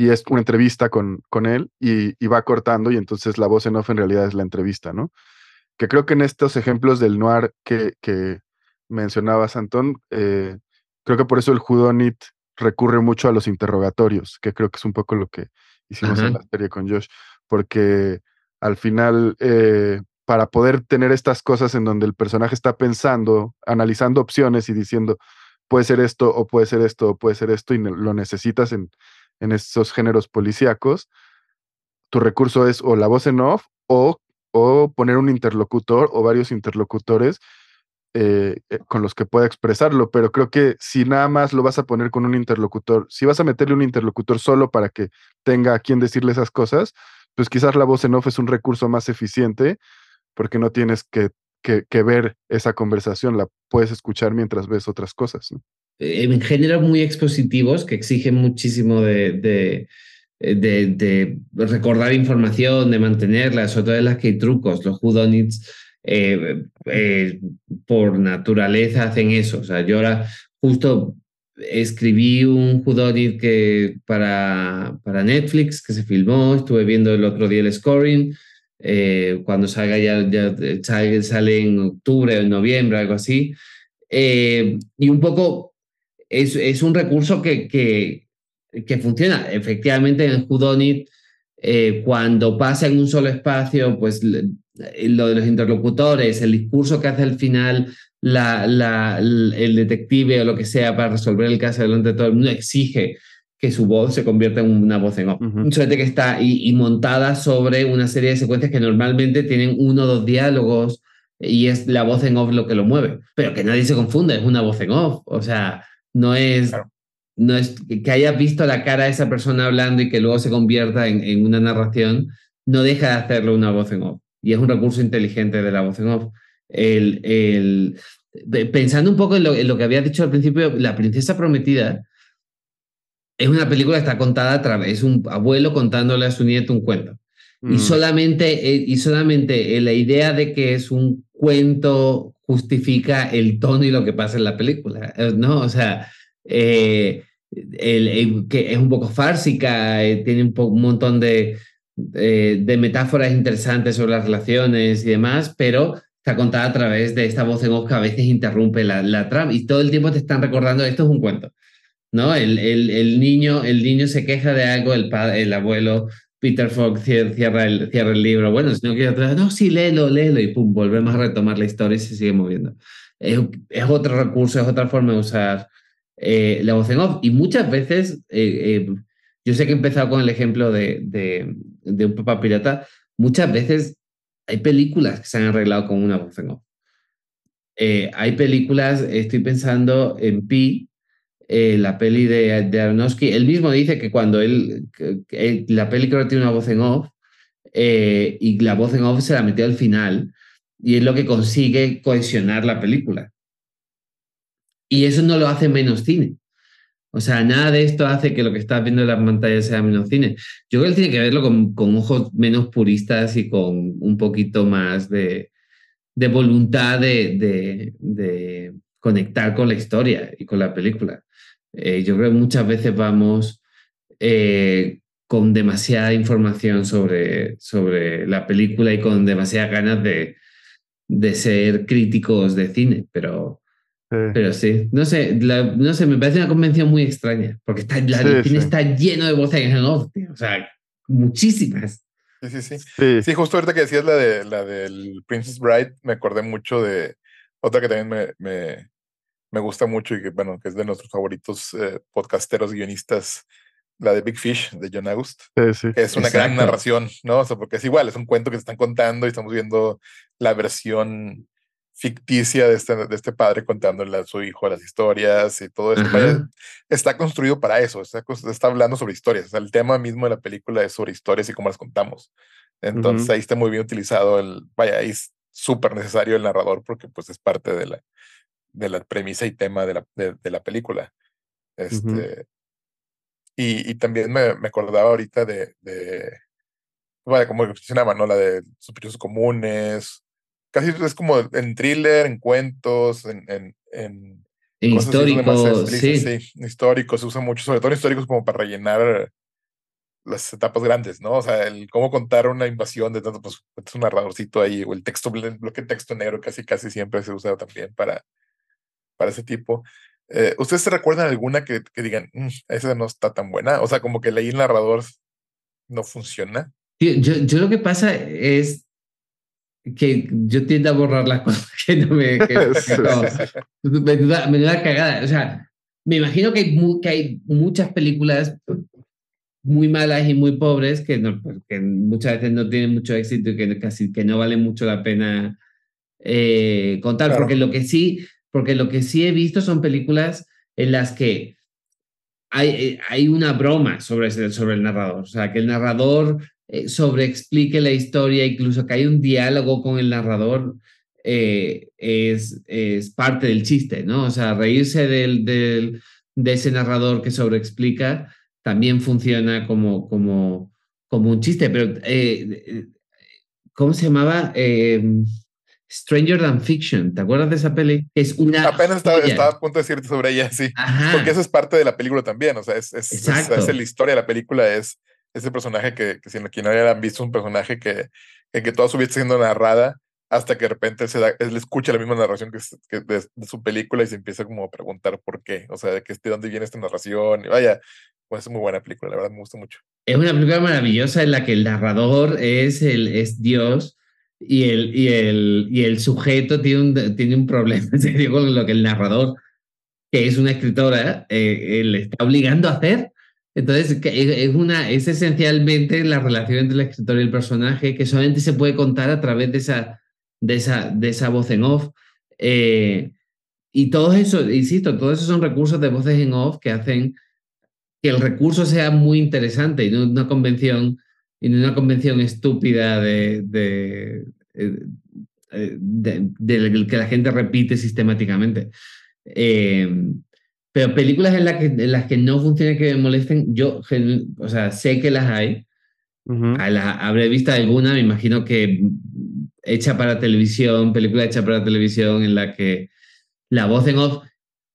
y es una entrevista con, con él y, va cortando y entonces la voz en off en realidad es la entrevista, ¿no? Que creo que en estos ejemplos del noir que, que mencionabas, Antón, eh, creo que por eso el Judonit recurre mucho a los interrogatorios, que creo que es un poco lo que hicimos en la serie con Josh, porque al final, eh, para poder tener estas cosas en donde el personaje está pensando, analizando opciones y diciendo, puede ser esto o puede ser esto o puede ser esto y lo necesitas en, en estos géneros policíacos, tu recurso es o la voz en off o, o poner un interlocutor o varios interlocutores eh, eh, con los que pueda expresarlo, pero creo que si nada más lo vas a poner con un interlocutor, si vas a meterle un interlocutor solo para que tenga a quien decirle esas cosas, pues quizás la voz en off es un recurso más eficiente porque no tienes que, que, ver esa conversación, la puedes escuchar mientras ves otras cosas. Eh, en géneros muy expositivos que exigen muchísimo de, de, eh, recordar información, de mantenerla, sobre todo en las que hay trucos. Los whodunits eh, por naturaleza hacen eso. O sea, yo ahora justo escribí un whodunit que para, para Netflix que se filmó, estuve viendo el otro día el scoring. cuando salga ya, ya sale, sale, en octubre o en noviembre, algo así. y un poco es, un recurso que, que, que, funciona. Efectivamente, en Whodunit, eh, cuando pasa en un solo espacio, pues lo de los interlocutores, el discurso que hace al final la, la, el detective o lo que sea para resolver el caso delante de todo el mundo exige que su voz se convierta en una voz en off. Ujú. Un solete que está y, y montada sobre una serie de secuencias que normalmente tienen uno o dos diálogos y es la voz en off lo que lo mueve. Pero que nadie se confunda, es una voz en off. O sea, no es, Claro. no es que hayas visto la cara de esa persona hablando y que luego se convierta en, en una narración, no deja de hacerlo una voz en off. Y es un recurso inteligente de la voz en off. El, el, pe- pensando un poco en lo, en lo que había dicho al principio, La Princesa Prometida es una película que está contada a través, es un abuelo contándole a su nieto un cuento. Y Mm, solamente, eh, y solamente eh, la idea de que es un cuento justifica el tono y lo que pasa en la película, eh, ¿no? O sea, eh, el- el- que es un poco fársica, eh, tiene un, po- un montón de, eh, de metáforas interesantes sobre las relaciones y demás, pero está contada a través de esta voz en off que a veces interrumpe la, la trama y todo el tiempo te están recordando, esto es un cuento, ¿no? El, el, el niño, el niño se queja de algo, el, padre, el abuelo Peter Falk cier- cierra el, cierra el libro. Bueno, si no quiero atrás, no, sí, léelo, léelo. Y pum, volvemos a retomar la historia y se sigue moviendo. Es, otro recurso, es otra forma de usar eh, la voz en off. Y muchas veces, eh, eh, yo sé que he empezado con el ejemplo de, de, de un papá pirata, muchas veces hay películas que se han arreglado con una voz en off. Hay películas, estoy pensando en Pi, eh, la peli de, de Aronofsky, él mismo dice que cuando él, la peli creo que tiene una voz en off, eh, y la voz en off se la metió al final, y es lo que consigue cohesionar la película. Y eso no lo hace menos cine. O sea, nada de esto hace que lo que estás viendo en la pantalla sea menos cine. Yo creo que tiene que verlo con, con ojos menos puristas y con un poquito más de, de voluntad de, de conectar con la historia y con la película. Eh, yo creo que muchas veces vamos eh, con demasiada información sobre, sobre la película y con demasiadas ganas de, de ser críticos de cine, pero, sí. pero sí, no sé, la- no sé, me parece una convención muy extraña, porque está, la, el cine sí. está lleno de voces en off, tío, o sea, muchísimas. Sí, sí, sí. Sí, Sí, justo ahorita que decías la de la del Princess Bride, me acordé mucho de otra que también me, me, me gusta mucho y que, bueno, que es de nuestros favoritos eh, podcasteros, guionistas, la de Big Fish, de John August, sí, sí. que es una gran Exacto. narración, ¿no? O sea, porque es igual, es un cuento que se están contando y estamos viendo la versión ficticia de este, de este padre contándole a su hijo las historias y todo esto. Ajá. Vaya, está construido para eso, está, está hablando sobre historias. O sea, el tema mismo de la película es sobre historias y cómo las contamos. Entonces Ujú. ahí está muy bien utilizado el, vaya, ahí es súper necesario el narrador porque pues es parte de la, de la premisa y tema de la, de, de la película. Este, y, y también me, me acordaba ahorita de, de vaya, como mencionaba, ¿no? La de sospechosos comunes. Casi es como en thriller, en cuentos, en, en, en En cosas así donde más se histórico, utiliza, sí. sí, históricos, se usa mucho, sobre todo en históricos como para rellenar las etapas grandes, ¿no? O sea, el cómo contar una invasión de tanto, pues es un narradorcito ahí, o el texto, bl- bloque de texto negro casi casi siempre se usa también para, para ese tipo. Eh, ¿Ustedes se recuerdan alguna que, que digan, "Mm, esa no está tan buena? O sea, como que leí el narrador no funciona. Yo, yo lo que pasa es que yo tiendo a borrar las cosas que no me... Que, que Sí. no- menuda, menuda cagada. O sea, me imagino que hay, mu- que hay muchas películas muy malas y muy pobres que, no, pues, que muchas veces no tienen mucho éxito y que casi que no vale mucho la pena eh, contar. Claro. Porque lo que sí, porque lo que sí he visto son películas en las que hay, eh, hay una broma sobre, sobre el narrador. O sea, que el narrador eh, sobreexplique la historia, incluso que hay un diálogo con el narrador, eh, es, es parte del chiste, ¿no? O sea, reírse del, del- de ese narrador que sobreexplica también funciona como, como, como un chiste. Pero, ¿cómo se llamaba? Stranger Than Fiction, ¿te acuerdas de esa peli? Es una Apenas estaba, estaba a punto de decirte sobre ella, sí. Ajá. Porque eso es parte de la película también, o sea, es, es, es- es la historia de la película, es ese personaje que, que si no, quien no hayan visto, un personaje que, que, que toda su vida está siendo narrada hasta que de repente se da, él escucha la misma narración que, que de, de su película y se empieza como a preguntar por qué, o sea, de, que, de dónde viene esta narración, y vaya, pues es muy buena película, la verdad me gusta mucho. Es una película maravillosa en la que el narrador es, el, es Dios y el, y, el, y el sujeto tiene un, tiene un problema serio con lo que el narrador, que es una escritora, eh, eh, le está obligando a hacer. Entonces, es, una, es esencialmente la relación entre el escritor y el personaje que solamente se puede contar a través de esa, de esa, de esa voz en off. Eh, y todos esos, insisto, todos esos son recursos de voces en off que hacen que el recurso sea muy interesante y no una convención, y no una convención estúpida de, de, eh, de, que la gente repite sistemáticamente. Eh, pero películas en, que, en las que no funciona que me molesten, yo o sea, sé que las hay. habré visto alguna, me imagino que hecha para televisión, película hecha para televisión en la que la voz en off,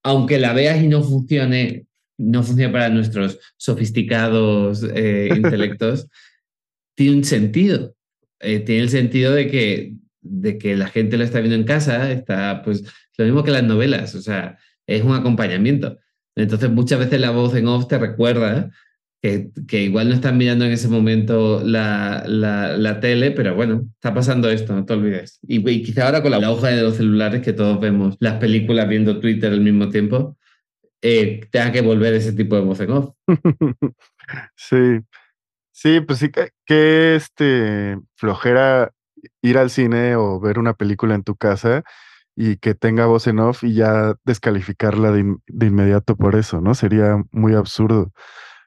aunque la veas y no funcione, no funciona para nuestros sofisticados eh, intelectos, tiene un sentido. Eh, tiene el sentido de que, de que la gente lo está viendo en casa, está pues lo mismo que las novelas, o sea, es un acompañamiento. Entonces muchas veces la voz en off te recuerda que, que igual no están mirando en ese momento la, la, tele, pero bueno, está pasando esto, no te olvides. Y, quizá ahora con la hoja de los celulares que todos vemos las películas viendo Twitter al mismo tiempo, eh, tenga que volver ese tipo de voz en off. sí, sí, pues sí que, este flojera ir al cine o ver una película en tu casa y que tenga voz en off y ya descalificarla de, inmediato por eso, ¿no? Sería muy absurdo.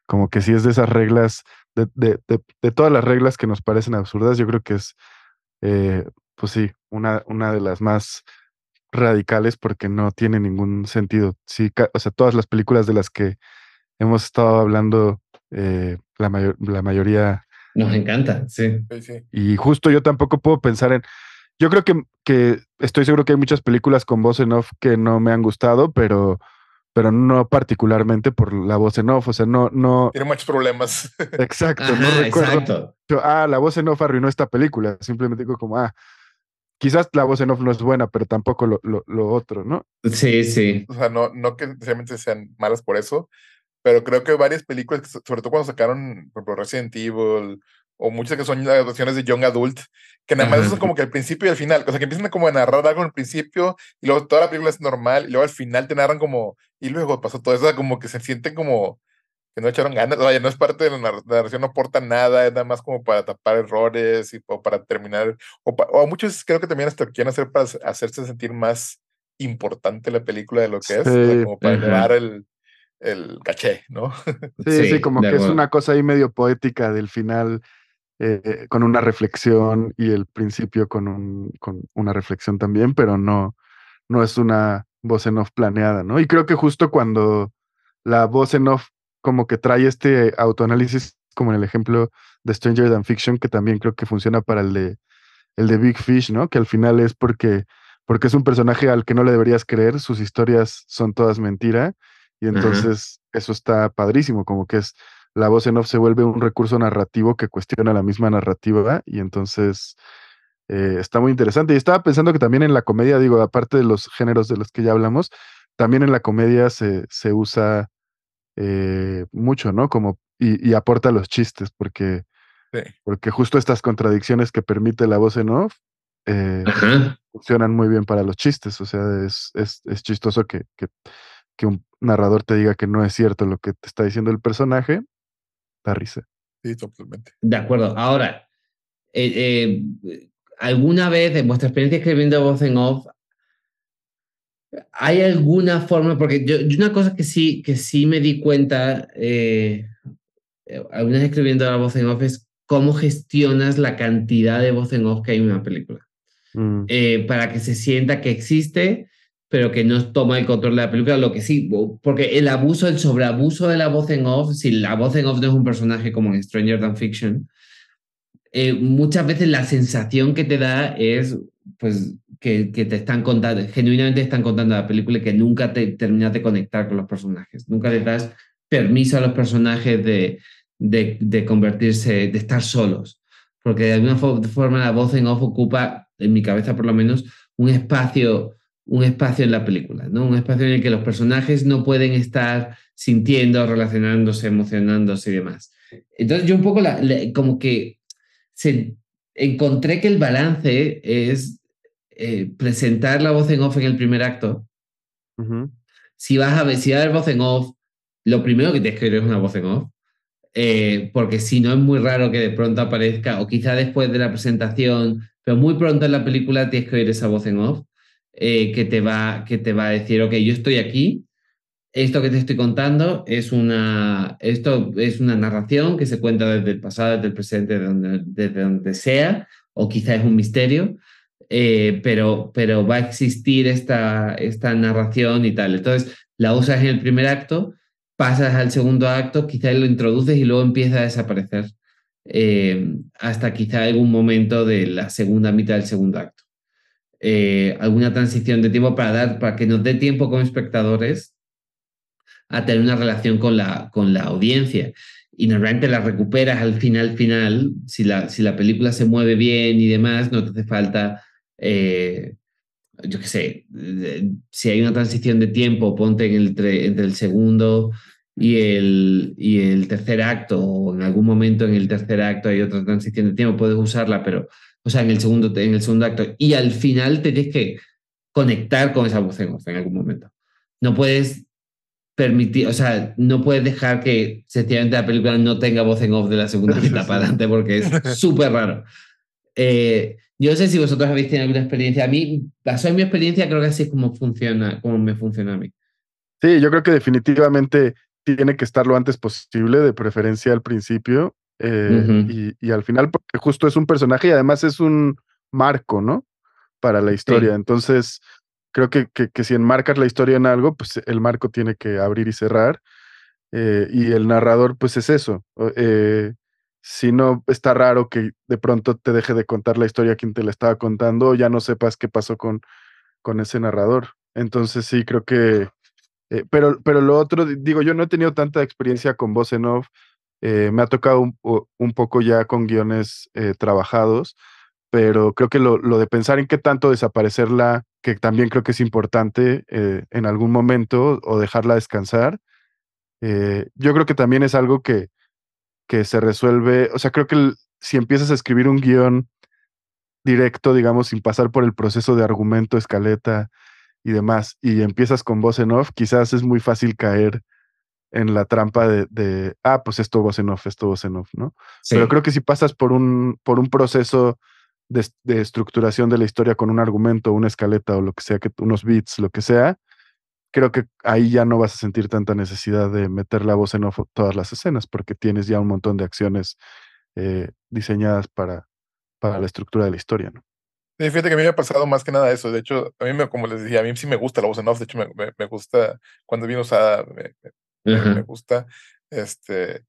Como que si es de esas reglas, de, de, de, todas las reglas que nos parecen absurdas, yo creo que es, eh, pues sí, una, una de las más radicales porque no tiene ningún sentido. Sí, o sea, todas las películas de las que hemos estado hablando, eh, la, mayor, la mayoría... Nos encanta, sí. Y justo yo tampoco puedo pensar en yo creo que, que estoy seguro que hay muchas películas con voz en off que no me han gustado, pero, pero no particularmente por la voz en off. O sea, no, no. Tiene muchos problemas. Exacto, no recuerdo. ah, la voz en off arruinó esta película. Simplemente digo como, ah, quizás la voz en off no es buena, pero tampoco lo, lo, otro, ¿no? Sí, sí. O sea, no, no que necesariamente sean malas por eso, pero creo que varias películas, sobre todo cuando sacaron, por ejemplo, Resident Evil o muchas que son adaptaciones de Young Adult, que nada más son como que el principio y el final, o sea, que empiezan como a narrar algo en el principio y luego toda la película es normal y luego al final te narran como, y luego pasó todo eso, como que se sienten como que no echaron ganas, vaya, no es parte de la narración, no aporta nada, es nada más como para tapar errores y o para terminar, o, o muchos creo que también hasta quieren hacer para hacerse sentir más importante la película de lo que es, como para elevar el, el caché, ¿no? Sí, sí, como que es una cosa ahí medio poética del final eh, con una reflexión y el principio con, un, con una reflexión también, pero no, no es una voz en off planeada, ¿no? Y creo que justo cuando la voz en off como que trae este autoanálisis, como en el ejemplo de Stranger Than Fiction, que también creo que funciona para el de, el de Big Fish, ¿no? Que al final es porque, porque es un personaje al que no le deberías creer, sus historias son todas mentira, y entonces eso está padrísimo, como que es la voz en off se vuelve un recurso narrativo que cuestiona la misma narrativa y entonces eh, está muy interesante. Y estaba pensando que también en la comedia, digo, aparte de los géneros de los que ya hablamos, también en la comedia se, se usa eh, mucho, ¿no? Como, y, aporta los chistes, porque, porque justo estas contradicciones que permite la voz en off eh, funcionan muy bien para los chistes. O sea, es, es, es chistoso que, que, que un narrador te diga que no es cierto lo que te está diciendo el personaje risa. Sí, totalmente. De acuerdo. Ahora, eh, eh, ¿alguna vez en vuestra experiencia escribiendo voz en off, hay alguna forma? Porque yo, una cosa que sí, que sí me di cuenta, eh, algunas escribiendo la voz en off, es cómo gestionas la cantidad de voz en off que hay en una película. Mm. para que se sienta que existe pero que no toma el control de la película, lo que sí, porque el abuso, el sobreabuso de la voz en off, si la voz en off no es un personaje como en Stranger Than Fiction, eh, muchas veces la sensación que te da es pues que, que, te están contando, genuinamente están contando la película y que nunca te terminas de conectar con los personajes, nunca le das permiso a los personajes de, de, de convertirse, de estar solos, porque de alguna forma la voz en off ocupa, en mi cabeza por lo menos, un espacio un espacio en la película, ¿no? Un espacio en el que los personajes no pueden estar sintiendo, relacionándose, emocionándose y demás. Entonces yo un poco como que se, encontré que el balance es eh, presentar la voz en off en el primer acto. Si vas a ver, si vas a ver voz en off, lo primero que tienes que ver es una voz en off. eh, porque si no es muy raro que de pronto aparezca, o quizá después de la presentación, pero muy pronto en la película tienes que oír esa voz en off eh, que, te va, que te va a decir, ok, yo estoy aquí, esto que te estoy contando es una, esto es una narración que se cuenta desde el pasado, desde el presente, desde donde, sea, o quizá es un misterio, eh, pero, pero va a existir esta, esta narración y tal. Entonces, la usas en el primer acto, pasas al segundo acto, quizá lo introduces y luego empieza a desaparecer eh, hasta quizá algún momento de la segunda mitad del segundo acto. Eh, alguna transición de tiempo para dar, para que nos dé tiempo como espectadores a tener una relación con la, con la audiencia. Y normalmente la recuperas al final, final, si la, si la película se mueve bien y demás, no te hace falta, eh, yo qué sé, si hay una transición de tiempo, ponte en el entre el segundo y el, y el tercer acto, o en algún momento en el tercer acto hay otra transición de tiempo, puedes usarla, pero, o sea, en el segundo, en el segundo acto, y al final te tienes que conectar con esa voz en en algún momento. No puedes permitir, o sea, no puedes dejar que sencillamente la película no tenga voz en off de la segunda mitad para adelante porque es súper raro. Eh, yo no sé si vosotros habéis tenido alguna experiencia. A mí, basado en mi experiencia, creo que así es como funciona, como me funciona a mí. Sí, yo creo que definitivamente tiene que estar lo antes posible, de preferencia al principio eh, y, al final, porque justo es un personaje y además es un marco, ¿no? Para la historia. Entonces, creo que, que, si enmarcas la historia en algo, pues el marco tiene que abrir y cerrar. Eh, y el narrador, pues es eso. Eh, si no, está raro que de pronto te deje de contar la historia a quien te la estaba contando, o ya no sepas qué pasó con, con ese narrador. Entonces sí, creo que... Eh, pero, pero lo otro, digo, yo no he tenido tanta experiencia con voz en off. Me ha tocado un, poco ya con guiones trabajados, pero creo que lo, de pensar en qué tanto desaparecerla que también creo que es importante eh, en algún momento o dejarla descansar. Eh, yo creo que también es algo que, que se resuelve, o sea, creo que si empiezas a escribir un guion directo, digamos, sin pasar por el proceso de argumento, escaleta y demás, y empiezas con voz en off, quizás es muy fácil caer en la trampa de, de ah, pues esto voz en off, esto voz en off, ¿no? Pero creo que si pasas por un, por un proceso de, estructuración de la historia con un argumento, una escaleta o lo que sea, que unos beats, lo que sea, creo que ahí ya no vas a sentir tanta necesidad de meter la voz en off todas las escenas, porque tienes ya un montón de acciones eh, diseñadas para, para la estructura de la historia, ¿no? Sí, fíjate que a mí me ha pasado más que nada eso. De hecho, a mí, me, como les decía, a mí sí me gusta la voz en off. De hecho, me, me, gusta cuando viene usada, me, me, gusta. Este,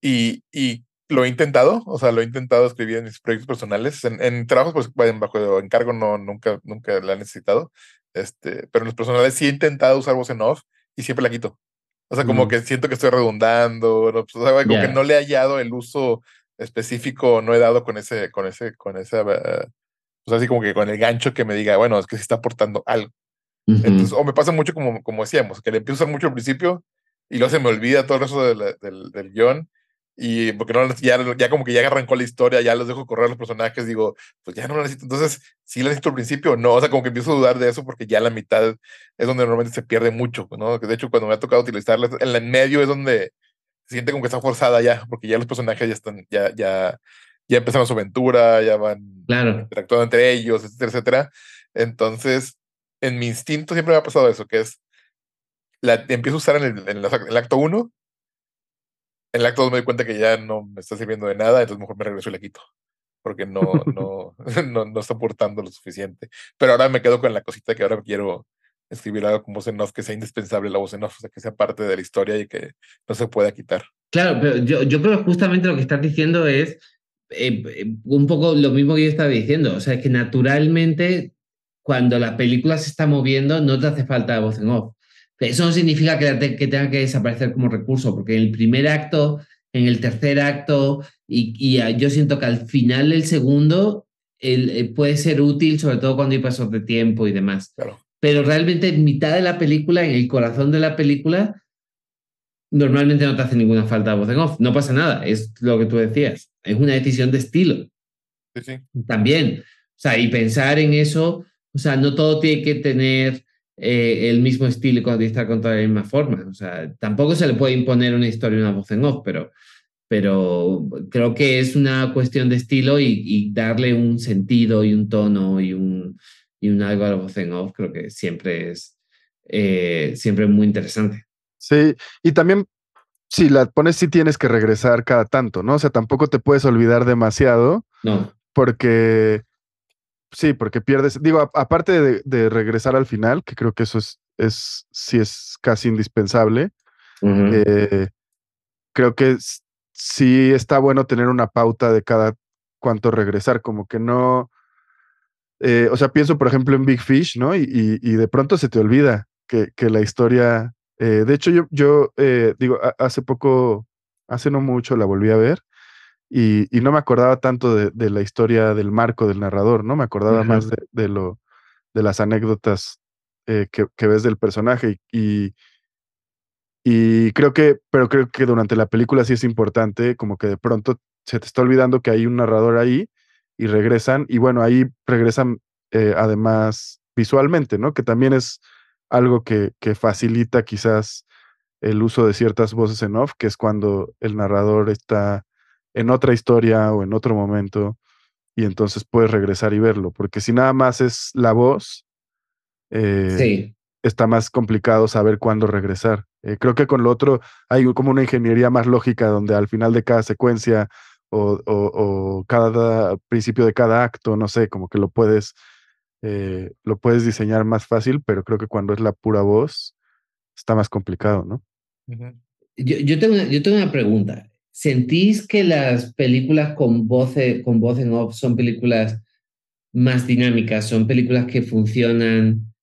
y, y lo he intentado, o sea, lo he intentado escribir en mis proyectos personales. En, en trabajos, pues, bajo encargo, no, nunca, nunca la he necesitado. Este, pero en los personales sí he intentado usar voz en off y siempre la quito. O sea, como que siento que estoy redundando, ¿no? Pues, o sea, como que no le he hallado el uso específico, no he dado con ese, con ese, con esa, uh, pues así como que con el gancho que me diga, bueno, es que sí está aportando algo. Entonces, o me pasa mucho como, como decíamos, que le empiezo a usar mucho al principio y luego se me olvida todo el resto del, del, del guion y porque no ya, ya como que ya arrancó la historia, ya los dejo correr los personajes, digo, pues ya no lo necesito. Entonces, sí lo necesito al principio, no, o sea, como que empiezo a dudar de eso porque ya la mitad es donde normalmente se pierde mucho, ¿no? De hecho, cuando me ha tocado utilizarla, en el medio es donde se siente como que está forzada ya, porque ya los personajes ya están, ya, ya, ya empezaron su aventura, ya van claro. interactuando entre ellos, etcétera, etcétera. Entonces, en mi instinto siempre me ha pasado eso, que es, la empiezo a usar en el, en el acto 1 en el acto 2 me doy cuenta que ya no me está sirviendo de nada, entonces mejor me regreso y la quito. Porque no, no, no, no, está aportando lo suficiente. Pero ahora me quedo con la cosita que ahora quiero escribir algo con voz en off que sea indispensable la voz en off, o sea, que sea parte de la historia y que no se pueda quitar. Claro, pero yo, yo creo que justamente lo que estás diciendo es eh, eh, un poco lo mismo que yo estaba diciendo. O sea, que naturalmente cuando la película se está moviendo no te hace falta voz en off. Eso no significa que, que tenga que desaparecer como recurso, porque en el primer acto, en el tercer acto, y, yo siento que al final del segundo el, eh, puede ser útil, sobre todo cuando hay pasos de tiempo y demás. Pero realmente en mitad de la película, en el corazón de la película, normalmente no te hace ninguna falta voz en off. No pasa nada, es lo que tú decías. Es una decisión de estilo. Sí, sí. También. O sea, y pensar en eso, o sea, no todo tiene que tener eh, el mismo estilo y está contado de la misma forma. O sea, tampoco se le puede imponer una historia y una voz en off, pero, pero creo que es una cuestión de estilo y, darle un sentido y un tono y un, y un algo a la voz en off, creo que siempre es eh, siempre muy interesante. Sí, y también si la pones, sí tienes que regresar cada tanto, ¿no? O sea, tampoco te puedes olvidar demasiado. No. Porque, sí, porque pierdes, digo, aparte de, regresar al final, que creo que eso es, es sí es casi indispensable, eh, creo que sí está bueno tener una pauta de cada cuánto regresar, como que no, eh, o sea, pienso por ejemplo en Big Fish, ¿no? Y, y, de pronto se te olvida que, que la historia, eh, de hecho yo, yo digo, hace poco, hace no mucho la volví a ver y, no me acordaba tanto de, la historia del marco del narrador, ¿no? Me acordaba más de, lo, de las anécdotas eh, que, ves del personaje. Y, y creo que, pero creo que durante la película sí es importante, como que de pronto se te está olvidando que hay un narrador ahí y regresan. Y bueno, ahí regresan eh, además visualmente, ¿no? Que también es algo que, que facilita quizás el uso de ciertas voces en off, que es cuando el narrador está en otra historia o en otro momento y entonces puedes regresar y verlo, porque si nada más es la voz, eh, está más complicado saber cuándo regresar. Eh, creo que con lo otro hay como una ingeniería más lógica donde al final de cada secuencia o, cada principio de cada acto, no sé, como que lo puedes, eh, lo puedes diseñar más fácil, pero creo que cuando es la pura voz está más complicado, ¿no? yo, yo, tengo, yo tengo una pregunta. ¿Sentís que las películas con voz, con voz en off son películas más dinámicas, son películas que funcionan,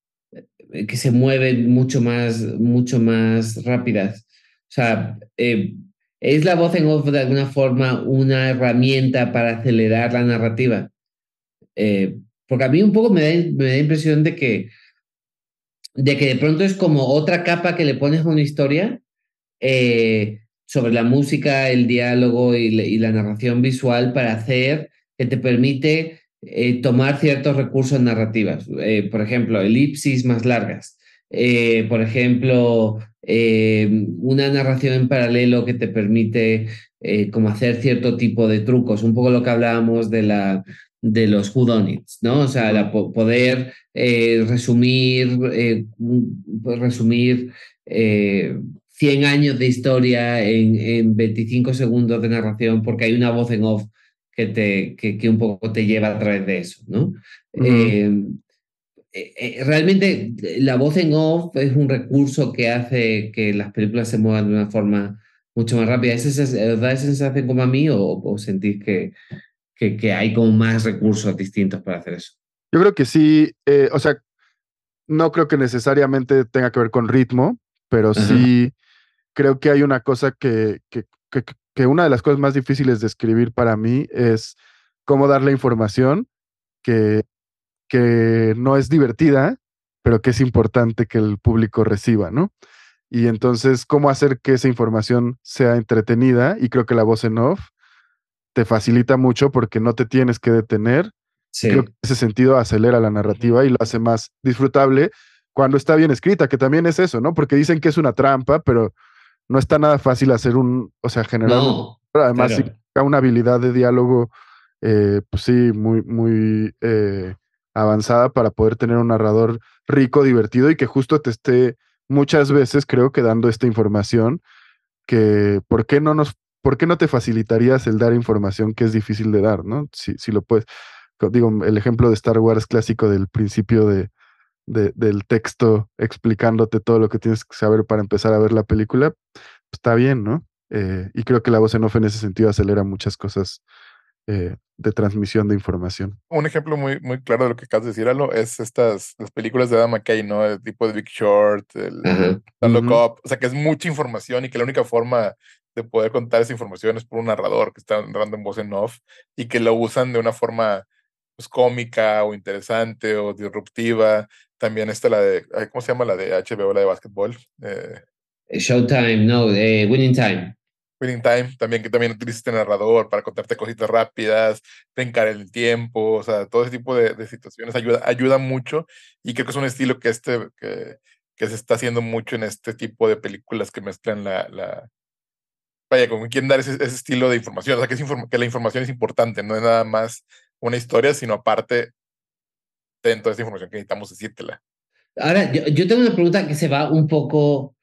eh, que se mueven mucho más, mucho más rápidas? O sea, eh, ¿es la voz en off de alguna forma una herramienta para acelerar la narrativa? Eh, porque a mí un poco me da, me da impresión de que, de que de pronto es como otra capa que le pones a una historia sobre la música, el diálogo y, la narración visual para hacer que te permite eh, tomar ciertos recursos narrativos. Eh, por ejemplo, elipsis más largas. Eh, por ejemplo, una narración en paralelo que te permite como hacer cierto tipo de trucos, un poco lo que hablábamos de la de los whodunits, ¿no? O sea, poder resumir, resumir 100 años de historia en, en 25 segundos de narración porque hay una voz en off que, te, que, que un poco te lleva a través de eso, ¿no? Em, eh, eh, realmente la voz en off es un recurso que hace que las películas se muevan de una forma mucho más rápida. ¿Es esa, ¿Da esa sensación como a mí o, o sentís que, que, que, hay como más recursos distintos para hacer eso? Yo creo que sí, eh, o sea, no creo que necesariamente tenga que ver con ritmo, pero sí creo que hay una cosa que, que, que, una de las cosas más difíciles de escribir para mí es cómo dar la información que, que no es divertida, pero que es importante que el público reciba, ¿no? Y entonces, cómo hacer que esa información sea entretenida, y creo que la voz en off te facilita mucho porque no te tienes que detener. Creo que ese sentido acelera la narrativa y lo hace más disfrutable cuando está bien escrita, que también es eso, ¿no? Porque dicen que es una trampa, pero no está nada fácil hacer un, o sea, generar, además una habilidad de diálogo, eh, pues sí, muy, muy eh, avanzada para poder tener un narrador rico, divertido y que justo te esté muchas veces, creo que dando esta información, que ¿por qué no nos, por qué no te facilitarías el dar información que es difícil de dar, ¿no? Si, si lo puedes, digo, el ejemplo de Star Wars clásico del principio de, del texto explicándote todo lo que tienes que saber para empezar a ver la película, pues, está bien, ¿no? Eh, y creo que la voz en off en ese sentido acelera muchas cosas eh, de transmisión de información. Un ejemplo muy, muy claro de lo que acabas de decir, Alo, es estas las películas de Adam McKay, ¿no? El tipo de Big Short, el, Look Up, o sea, que es mucha información y que la única forma de poder contar esa información es por un narrador que está narrando en voz en off y que lo usan de una forma pues, cómica o interesante o disruptiva. También está la de, ¿cómo se llama la de HBO, la de básquetbol? Eh, Showtime, no, Winning Time. Winning Time, también que también utiliza este narrador para contarte cositas rápidas, brincar el tiempo, o sea, todo ese tipo de, situaciones ayuda, ayuda mucho y creo que es un estilo que, este, que, que se está haciendo mucho en este tipo de películas que mezclan la, la vaya, como quieren dar ese, ese estilo de información, o sea, que, es inform- que la información es importante, no es nada más una historia, sino aparte, ten toda esta información que necesitamos decírtela. Ahora, yo, yo tengo una pregunta que se va un poco,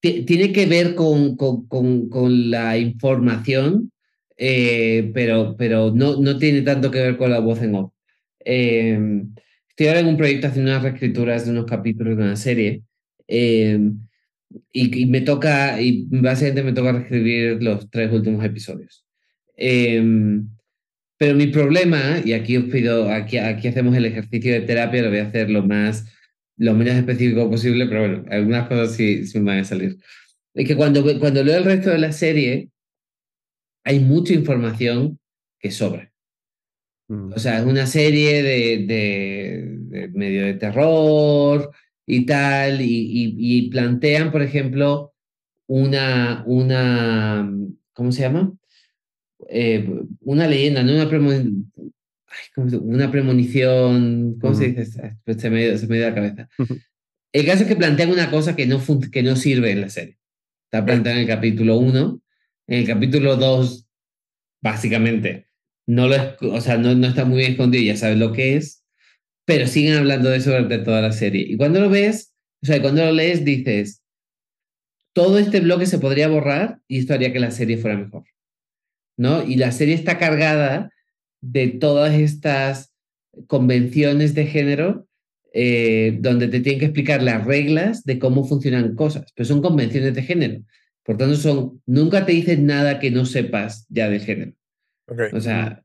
ti- tiene que ver con, con, con, con la información, eh, pero, pero no, no tiene tanto que ver con la voz en off. Eh, estoy ahora en un proyecto haciendo unas reescrituras de unos capítulos de una serie eh, y, y me toca, y básicamente me toca reescribir los tres últimos episodios. Eh, pero mi problema, y aquí os pido, aquí, aquí hacemos el ejercicio de terapia, lo voy a hacer lo más, lo menos específico posible, pero bueno, algunas cosas sí, sí me van a salir. Es que cuando, cuando leo el resto de la serie, hay mucha información que sobra. Mm. O sea, es una serie de, de, de medio de terror y tal, y, y, y plantean, por ejemplo, una, una, ¿cómo se llama? Eh, una leyenda, no una premonición, una premonición, ¿cómo se Ujú. dice? Pues se me, se me dio la cabeza. El caso es que plantean una cosa que no, que no sirve en la serie. Está planteada en el capítulo 1. En el capítulo 2, básicamente, no, lo, es- o sea, no, no está muy bien escondido, ya sabes lo que es, pero siguen hablando de eso durante toda la serie. Y cuando lo ves, o sea, cuando lo lees, dices, todo este bloque se podría borrar y esto haría que la serie fuera mejor. ¿No? Y la serie está cargada de todas estas convenciones de género eh, donde te tienen que explicar las reglas de cómo funcionan cosas, pero son convenciones de género. Por tanto, son, nunca te dicen nada que no sepas ya de género. Ok. O sea,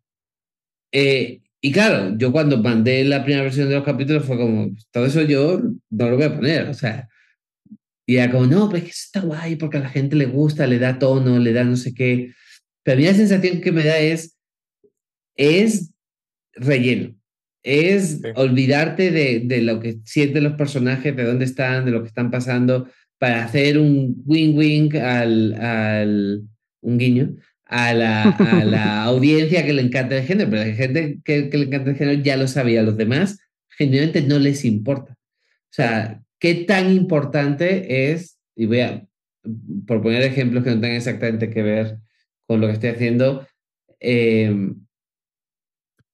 eh, y claro, yo cuando mandé la primera versión de los capítulos fue como, "Pues, todo eso yo no lo voy a poner, o sea, y era como, no, pero es que está guay porque a la gente le gusta, le da tono, le da no sé qué. Pero a mí la sensación que me da es, es relleno, es Sí. olvidarte de, de lo que sienten los personajes, de dónde están, de lo que están pasando, para hacer un wing-wing al, al, un guiño, a la, a la audiencia que le encanta el género, pero la gente que, que le encanta el género ya lo sabía, a los demás genuinamente no les importa. O sea, ¿qué tan importante es, y voy a, por poner ejemplos que no tengan exactamente que ver con lo que estoy haciendo, eh,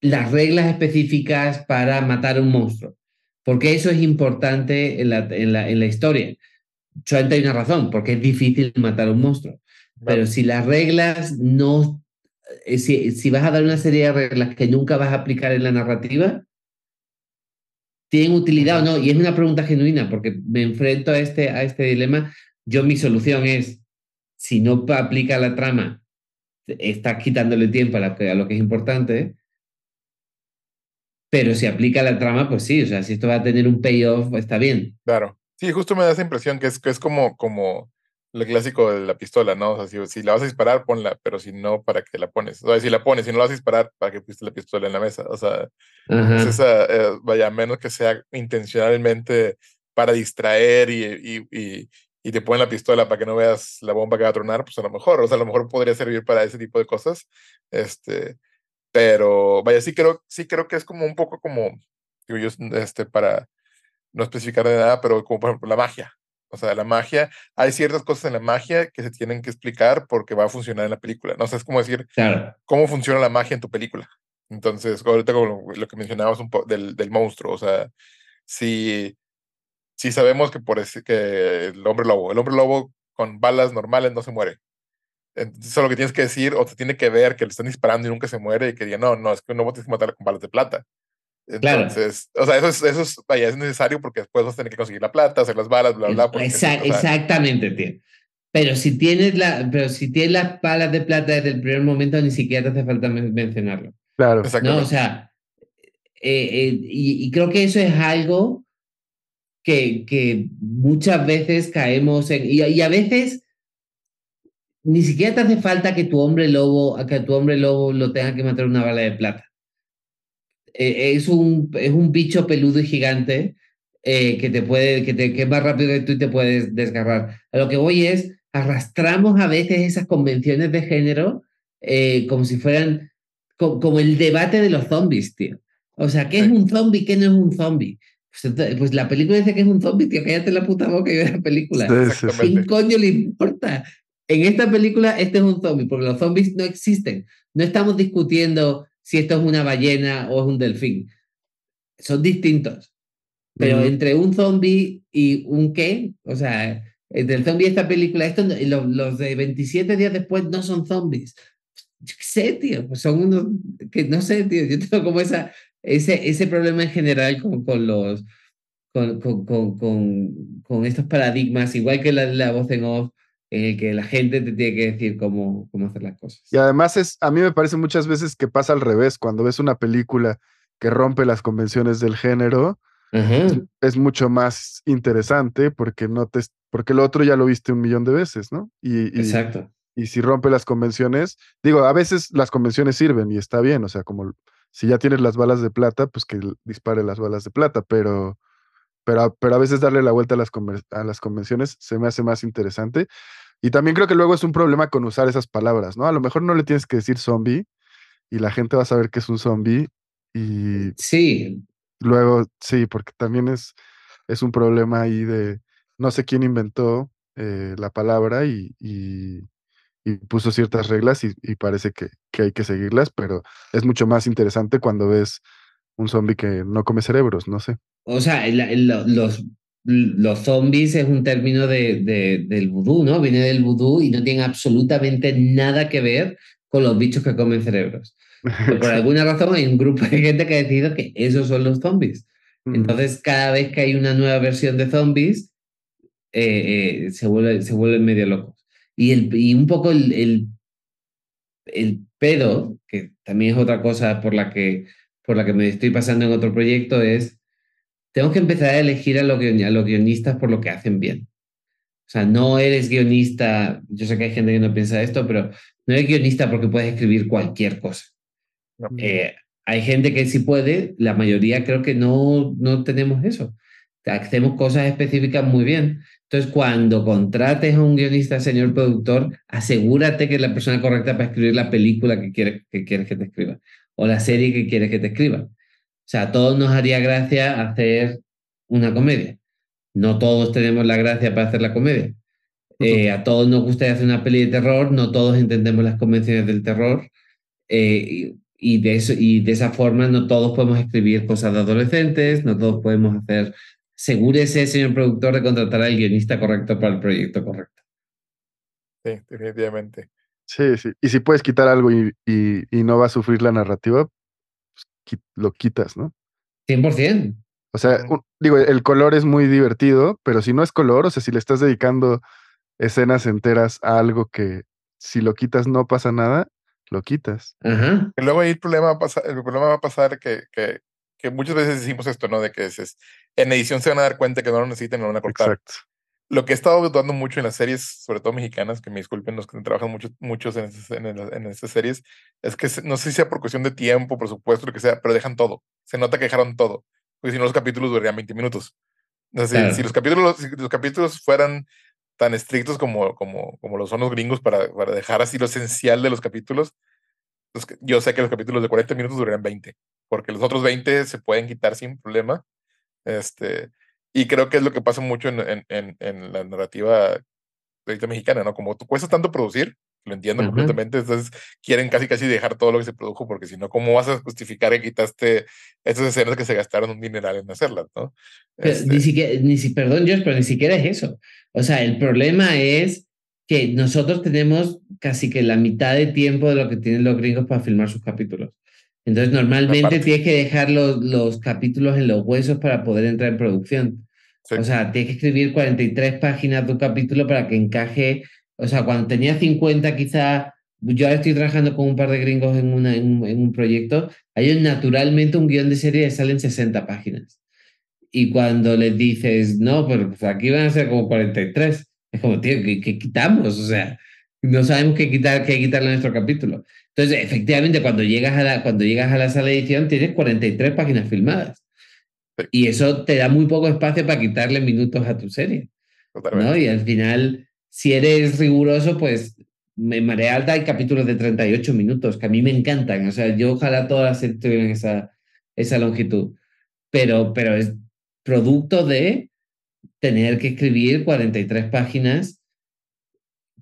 las reglas específicas para matar a un monstruo? Porque eso es importante en la, en la, en la historia. Solamente hay una razón, porque es difícil matar a un monstruo. Pero si las reglas no, eh, si, si vas a dar una serie de reglas que nunca vas a aplicar en la narrativa, ¿tienen utilidad o no? Y es una pregunta genuina, porque me enfrento a este, a este dilema. Yo mi solución es, si no aplica la trama, estás quitándole tiempo a, la que- a lo que es importante, pero si aplica la trama, pues sí, o sea, si esto va a tener un payoff, está bien. Claro. Sí, justo me da esa impresión que es, que es como, como lo clásico de la pistola, ¿no? O sea, si, si la vas a disparar, ponla, pero si no, ¿para qué la pones? O sea, si la pones, si no la vas a disparar, ¿para qué pusiste la pistola en la mesa? O sea, Ajá. es esa, eh, vaya, menos que sea intencionalmente para distraer y, y, y, y te ponen la pistola para que no veas la bomba que va a tronar, pues a lo mejor, o sea, a lo mejor podría servir para ese tipo de cosas. Este, pero vaya, sí creo, sí creo que es como un poco como, digo yo, este, para no especificar de nada, pero como por ejemplo la magia. O sea, la magia, hay ciertas cosas en la magia que se tienen que explicar porque va a funcionar en la película. No sé, es como decir, Claro. cómo funciona la magia en tu película. Entonces, ahorita con lo, lo que mencionabas un poco del, del monstruo, o sea, si, si sabemos que por ese, que el hombre lobo, el hombre lobo con balas normales no se muere. Entonces, eso lo que tienes que decir, o te tiene que ver que le están disparando y nunca se muere, y que diga, no, no, es que un lobo tienes que matarlo con balas de plata. Claro. Entonces, o sea, eso es, eso es, vaya, es necesario porque después vas a tener que conseguir la plata, hacer las balas, bla, bla, porque, Exact- o sea, exactamente, tío. Pero si tienes la, pero si tienes las balas de plata desde el primer momento, ni siquiera te hace falta men- mencionarlo. Claro. ¿no? O sea, eh, eh, y, y creo que eso es algo que, que muchas veces caemos en, y, y a veces ni siquiera te hace falta que tu hombre lobo, a que tu hombre lobo lo tenga que matar una bala de plata. Eh, es, un, es un bicho peludo y gigante eh, que te puede, que, te, que es más rápido que tú y te puedes desgarrar. A lo que voy es, arrastramos a veces esas convenciones de género eh, como si fueran, co- como el debate de los zombies, tío. O sea, ¿qué es un zombie? ¿Qué no es un zombie? Pues, pues la película dice que es un zombie, tío, cállate la puta boca y ve la película. Sí, sí, sí. Exactamente. ¿Quién coño le importa? en esta película este es un zombie, porque los zombies no existen. No estamos discutiendo si esto es una ballena o es un delfín. Son distintos. Pero entre un zombie y un qué, o sea, entre el zombie y esta película, esto, los, los de 27 días después no son zombies. Yo qué sé, tío, pues son unos, que no sé, tío, yo tengo como esa, ese, ese problema en general con, con los, con, con, con, con, estos paradigmas, igual que la, la voz en off, en el que la gente te tiene que decir cómo, cómo hacer las cosas. Y además es, a mí me parece muchas veces que pasa al revés, cuando ves una película que rompe las convenciones del género, es mucho más interesante porque no te, porque lo otro ya lo viste un millón de veces, ¿no? Y, y, Exacto. y si rompe las convenciones, digo, a veces las convenciones sirven y está bien, o sea, como si ya tienes las balas de plata, pues que dispare las balas de plata, pero, pero, a- pero a veces darle la vuelta a las, a las convenciones se me hace más interesante. Y también creo que luego es un problema con usar esas palabras, ¿no? A lo mejor no le tienes que decir zombie y la gente va a saber que es un zombie y Sí, luego, sí, porque también es, es un problema ahí de, no sé quién inventó eh, la palabra y, y, y puso ciertas reglas y, y parece que, que hay que seguirlas, pero es mucho más interesante cuando ves un zombie que no come cerebros, no sé. o sea, el- el- lo- los, los zombies es un término de, de- del vudú, ¿no? Viene del vudú y no tiene absolutamente nada que ver con los bichos que comen cerebros. Pero por alguna razón hay un grupo de gente que ha decidido que esos son los zombies. Entonces, cada vez que hay una nueva versión de zombies, eh, eh, se, vuelve, se vuelven medio locos. Y, el, y un poco el, el, el pedo, que también es otra cosa por la, que, por la que me estoy pasando en otro proyecto, es tengo que empezar a elegir a los, guion- a los guionistas por lo que hacen bien. O sea, no eres guionista, yo sé que hay gente que no piensa esto, pero no eres guionista porque puedes escribir cualquier cosa. No. Eh, hay gente que sí puede, la mayoría creo que no, no tenemos eso. Hacemos cosas específicas muy bien. Entonces, cuando contrates a un guionista, señor productor, asegúrate que es la persona correcta para escribir la película que quieres que, quieres que te escriba o la serie que quieres que te escriba. O sea, a todos nos haría gracia hacer una comedia. No todos tenemos la gracia para hacer la comedia. Eh, a todos nos gusta hacer una peli de terror, no todos entendemos las convenciones del terror. Eh, y, y de eso, y de esa forma no todos podemos escribir cosas de adolescentes, no todos podemos hacer... Asegúrese, señor productor, de contratar al guionista correcto para el proyecto correcto. Sí, definitivamente. Sí, sí. Y si puedes quitar algo y, y, y no va a sufrir la narrativa, pues, lo quitas, ¿no? 100%. O sea, un- digo, el color es muy divertido, pero si no es color, o sea, si le estás dedicando escenas enteras a algo que si lo quitas no pasa nada, lo quitas. Ajá. Y luego ahí el problema va a pasar, el problema va a pasar que, que, que muchas veces decimos esto, ¿no? De que es, es- en edición se van a dar cuenta que no lo necesitan y lo van a cortar. Exacto. Lo que he estado dando mucho en las series, sobre todo mexicanas, que me disculpen los que trabajan mucho, muchos en, esas- en, en estas series, es que no sé si sea por cuestión de tiempo, por supuesto, lo que sea, pero dejan todo. Se nota que dejaron todo. Porque si no, los capítulos durarían 20 minutos. Decir, Claro. si los capítulos, si los capítulos fueran tan estrictos como, como, como lo son los gringos para, para dejar así lo esencial de los capítulos, los que- yo sé que los capítulos de 40 minutos durarían 20, porque los otros 20 se pueden quitar sin problema. Este, y creo que es lo que pasa mucho en, en, en, en la narrativa ahorita mexicana, ¿no? Como tú cuesta tanto producir, lo entiendo Ujú. completamente, entonces quieren casi casi dejar todo lo que se produjo, porque si no, ¿cómo vas a justificar que quitaste esas escenas que se gastaron un dineral en hacerlas, ¿no? Este, ni siquiera, ni si, perdón, Josh, pero ni siquiera es eso. O sea, el problema es que nosotros tenemos casi que la mitad de tiempo de lo que tienen los gringos para filmar sus capítulos. Entonces, normalmente tienes que dejar los, los capítulos en los huesos para poder entrar en producción. sí, O sea, tienes que escribir 43 páginas de un capítulo para que encaje. O sea, cuando tenía 50, quizá. Yo ahora estoy trabajando con un par de gringos en, una, en, un, en un proyecto. A ellos, naturalmente, un guion de serie les salen 60 páginas. Y cuando les dices, no, pero pues aquí van a ser como 43, es como, tío, ¿qué, qué quitamos? O sea, no sabemos qué quitar, qué quitarle a nuestro capítulo. Entonces, efectivamente, cuando llegas a la, cuando llegas a la sala de edición, tienes 43 páginas filmadas. Sí. Y eso te da muy poco espacio para quitarle minutos a tu serie. totalmente. ¿no? Y al final, si eres riguroso, pues en Marea Alta hay capítulos de 38 minutos, que a mí me encantan. O sea, yo ojalá todas las series tuvieran esa, esa longitud. Pero, pero es producto de tener que escribir 43 páginas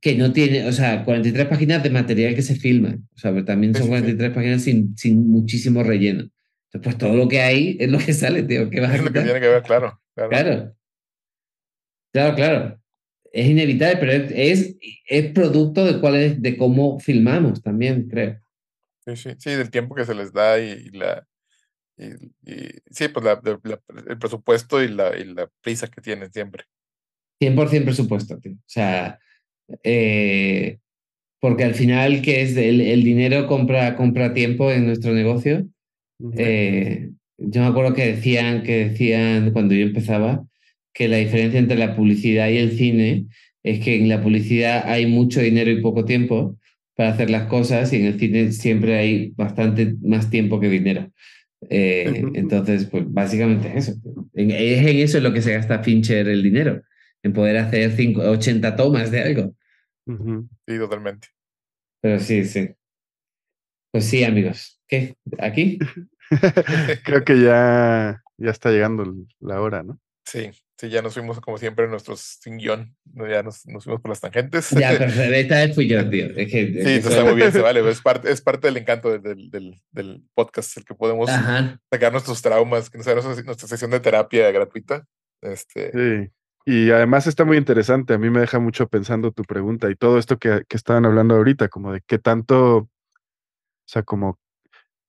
que no tiene, o sea, 43 páginas de material que se filma, o sea, pero también son 43 páginas sin, sin muchísimo relleno. Entonces, pues todo lo que hay es lo que sale, tío. ¿Qué vas a Es lo que tiene que ver, claro. Claro. Claro. Claro, claro. Es inevitable, pero es, es, producto de cuál es, de cómo filmamos también, creo. Sí, sí, sí, del tiempo que se les da y, y la. Y, y- sí, pues la, la- el presupuesto y la, y la prisa que tienen siempre. 100% presupuesto, tío. O sea, eh, porque al final, que es el, el dinero compra, compra tiempo en nuestro negocio. Eh, yo me acuerdo que decían, que decían cuando yo empezaba que la diferencia entre la publicidad y el cine es que en la publicidad hay mucho dinero y poco tiempo para hacer las cosas y en el cine siempre hay bastante más tiempo que dinero. Eh, entonces, pues básicamente es eso. En- es en eso en lo que se gasta Fincher el dinero, en poder hacer cinco- 80 tomas de algo. Ujú. Sí, totalmente. Pero sí, sí. Pues sí, amigos. ¿Qué? ¿Aquí? Creo que ya, ya está llegando la hora, ¿no? Sí, sí, ya nos fuimos como siempre en nuestros sin guion. ¿no? Ya nos, nos fuimos por las tangentes. Ya, pero esta vez fui yo, tío. Es que, es Sí, eso está muy bien, se vale. Es parte, es parte del encanto del, del, podcast, el que podemos Ajá. sacar nuestros traumas, que nos haga nuestra, nuestra sesión de terapia gratuita. Este, Sí. Y además está muy interesante. A mí me deja mucho pensando tu pregunta y todo esto que, que estaban hablando ahorita, como de qué tanto, o sea, como,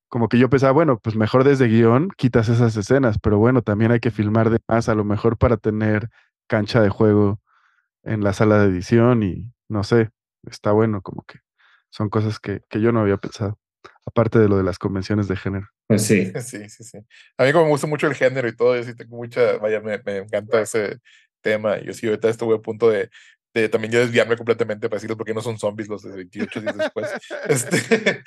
como que yo pensaba, bueno, pues mejor desde guion quitas esas escenas, pero bueno, también hay que filmar de más, a lo mejor para tener cancha de juego en la sala de edición y no sé, está bueno, como que son cosas que, que yo no había pensado, aparte de lo de las convenciones de género. Pues sí. Sí, sí, sí. A mí como me gusta mucho el género y todo, yo sí tengo mucha, vaya, me, me encanta ese tema. Yo sí ahorita estuve a punto de, de también yo desviarme completamente para decirles por qué no son zombies los de 28 días después. Este,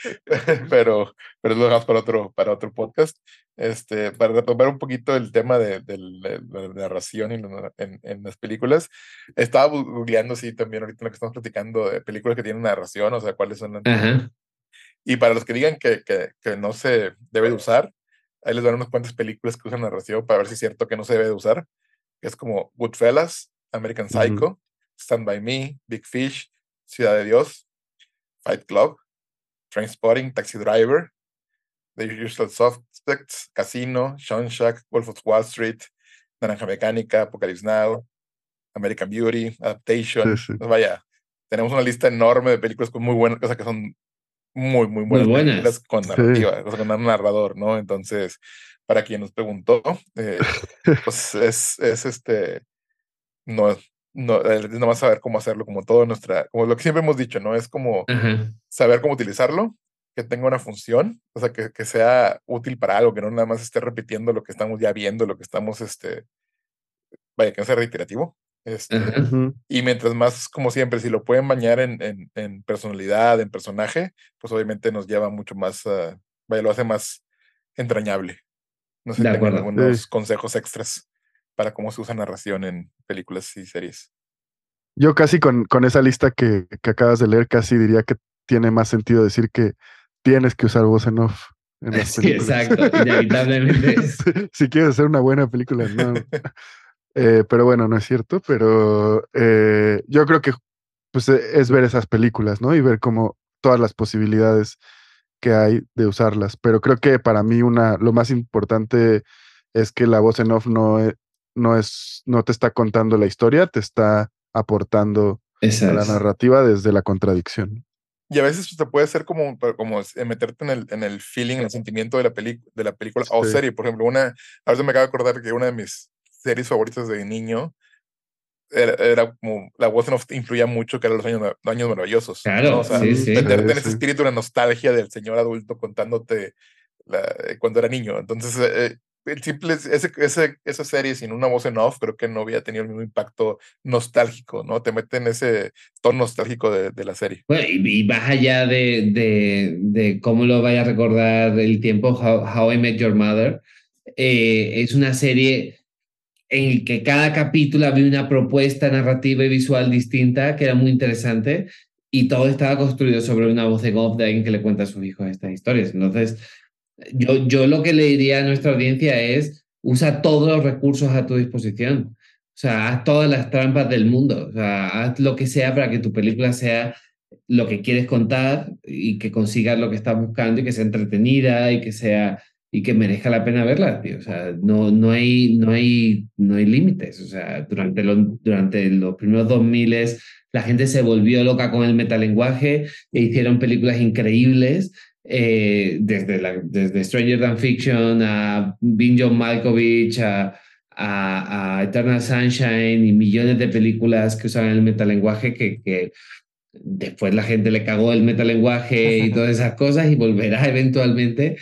pero, pero lo dejamos para otro, para otro podcast. Este, para retomar un poquito el tema de, de la, la narración en, la- en, en las películas, estaba googleando, sí, también ahorita en lo que estamos platicando de películas que tienen narración, o sea, cuáles son las Ajá. y para los que digan que, que, que no se debe de usar, ahí les van unas cuantas películas que usan narración para ver si es cierto que no se debe de usar. Es como Goodfellas, American. Psycho, Stand By Me, Big Fish, Ciudad de Dios, Fight Club, Trainspotting, Taxi Driver, The Usual Suspects, Casino, Shawshank, Wolf of Wall Street, Naranja Mecánica, Apocalypse Now, American Beauty, Adaptation. Sí, sí. Pues vaya, tenemos una lista enorme de películas con muy buenas, sea, que son muy, muy buenas, buenas. películas con Sí. narrativa, o sea, con un narrador, ¿no? Entonces, para quien nos preguntó, eh, pues es, es este, no, no, es nomás saber cómo hacerlo, como todo nuestra, como lo que siempre hemos dicho, ¿no? Es como Ajá. saber cómo utilizarlo, que tenga una función, o sea, que, que sea útil para algo, que no nada más esté repitiendo lo que estamos ya viendo, lo que estamos, este, vaya, que no sea reiterativo. Este, y mientras más, como siempre, si lo pueden bañar en, en, en personalidad, en personaje, pues obviamente nos lleva mucho más, vaya, lo hace más entrañable. No sé si algunos Sí. consejos extras para cómo se usa narración en películas y series. Yo casi con, con esa lista que, que acabas de leer, casi diría que tiene más sentido decir que tienes que usar voz en off en las Sí, películas. exacto. Inevitablemente. si, si quieres hacer una buena película, no. Eh, pero bueno, no es cierto, pero eh, yo creo que pues, eh, es ver esas películas, ¿no? Y ver como todas las posibilidades que hay de usarlas. Pero creo que para mí una, lo más importante es que la voz en off no es, no es, no te está contando la historia, te está aportando a la narrativa desde la contradicción. Y a veces te puede ser como, como eh, meterte en el, en el feeling, en el sentimiento de la, peli, de la película o serie. Por ejemplo, una, ahorita me acabo de acordar que una de mis series favoritas de niño era, era como la voz en off influía mucho, que eran los años, los años maravillosos. ¿no? Claro, O sea, sí, sí. meterte en Sí, ese sí. espíritu, la nostalgia del señor adulto contándote la- eh, cuando era niño. Entonces, eh, eh, el simple, ese, ese, esa serie sin una voz en off, creo que no había tenido el mismo impacto nostálgico, ¿no? Te mete en ese tono nostálgico de, de la serie. Bueno, y, y más allá de, de, de cómo lo vaya a recordar el tiempo, How, How I Met Your Mother, eh, es una serie en el que cada capítulo había una propuesta narrativa y visual distinta que era muy interesante y todo estaba construido sobre una voz en off de que le cuenta a sus hijos estas historias. Entonces, yo, yo lo que le diría a nuestra audiencia es, usa todos los recursos a tu disposición. O sea, haz todas las trampas del mundo. O sea, haz lo que sea para que tu película sea lo que quieres contar y que consigas lo que estás buscando y que sea entretenida y que sea y que merezca la pena verla, tío. O sea, no, no hay, no hay, no hay límites. O sea, durante, durante los primeros 2000 la gente se volvió loca con el metalenguaje e hicieron películas increíbles. Eh, desde, la, desde Stranger Than Fiction a Being John Malkovich a, a, Eternal Sunshine y millones de películas que usan el metalenguaje que, que después la gente le cagó el metalenguaje y todas esas cosas y volverá eventualmente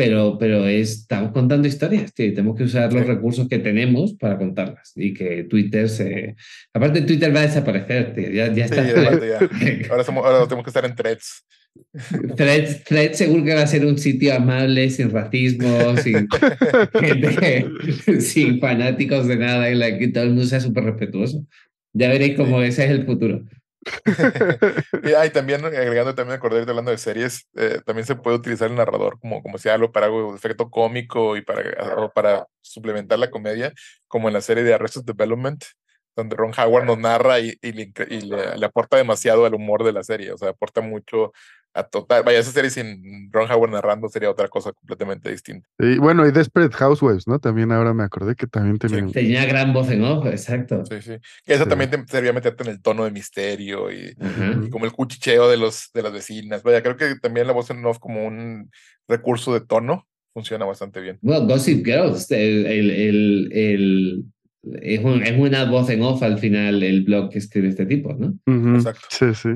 pero, pero estamos contando historias, tío, y tenemos que usar los recursos que tenemos para contarlas y que Twitter se... Aparte Twitter va a desaparecer, tío, ya, ya está. Ahora, somos, ahora tenemos que estar en threads. Threads, threads seguro que va a ser un sitio amable, sin racismo, sin, sin fanáticos de nada, en la que todo el mundo sea súper respetuoso. Ya veréis cómo ese es el futuro. y también agregando también acordé hablando de series, eh, también se puede utilizar el narrador como, como sea algo para algo efecto cómico y para, para suplementar la comedia, como en la serie de Arrested Development, donde Ron Howard nos narra y, y, le, aporta demasiado al humor de la serie, o sea, aporta mucho a total. Vaya, esa serie sin Ron Howard narrando sería otra cosa completamente distinta. Y bueno, y Desperate Housewives, ¿no? También ahora me acordé que también tenía. tenía gran voz en off, exacto. Sí, sí. Que eso también te servía meterte en el tono de misterio y, como el cuchicheo de, los, de las vecinas. Vaya, creo que también la voz en off como un recurso de tono funciona bastante bien. Bueno, Gossip Girls, el, el, el, es, es, una voz en off al final el blog que escribe este tipo, ¿no? Exacto. Sí, sí.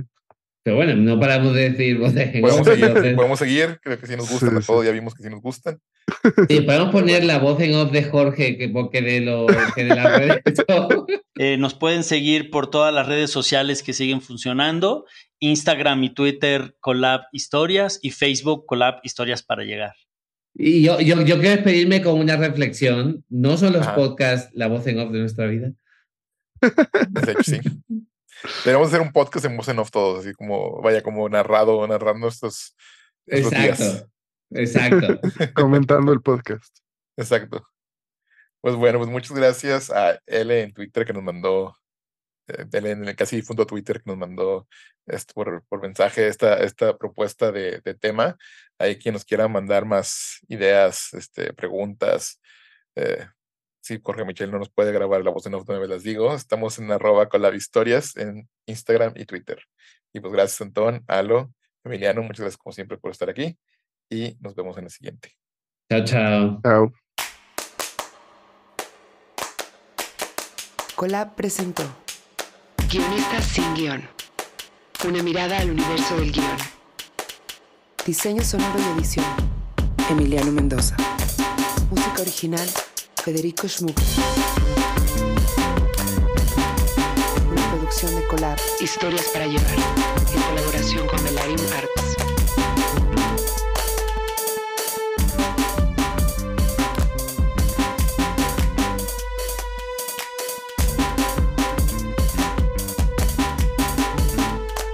Pero bueno, no paramos de decir podemos, seguir, podemos seguir, creo que sí nos gustan, sí, ya vimos que sí nos gustan. Sí, podemos poner la voz en off de Jorge que, que de, lo, que de las redes. Eh, nos pueden seguir por todas las redes sociales que siguen funcionando, Instagram y Twitter Colab Historias y Facebook Colab Historias para llegar. Y yo, yo, yo quiero despedirme con una reflexión, no son los podcasts la voz en off de nuestra vida. De hecho, sí. Tenemos que hacer un podcast en voz en off todos, así como, vaya, como narrado, narrando estos. exacto, exacto. Comentando el podcast. Exacto. Pues bueno, pues muchas gracias a L en Twitter que nos mandó, eh, L en el casi difunto Twitter que nos mandó esto por, por mensaje esta, esta propuesta de, de tema. Hay quien nos quiera mandar más ideas, este, preguntas, eh, si Jorge Michel no nos puede grabar la voz en off, no me las digo. Estamos en arroba con la historias en Instagram y Twitter. Y pues gracias, Antón, Alo, Emiliano, muchas gracias como siempre por estar aquí y nos vemos en el siguiente. Chao, chao. Chao. Colab presentó Guionistas sin guion. Una mirada al universo del guion. Diseño sonoro y edición. Emiliano Mendoza. Música original Federico Schmuck. Una producción de Colab. Historias para llevar. En colaboración con Melarim Arts.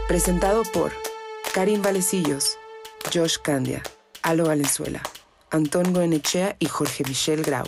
Presentado por Karim Valecillos, Josh Candia, Alo Valenzuela, Antón Goenechea y Jorge Michel Grau.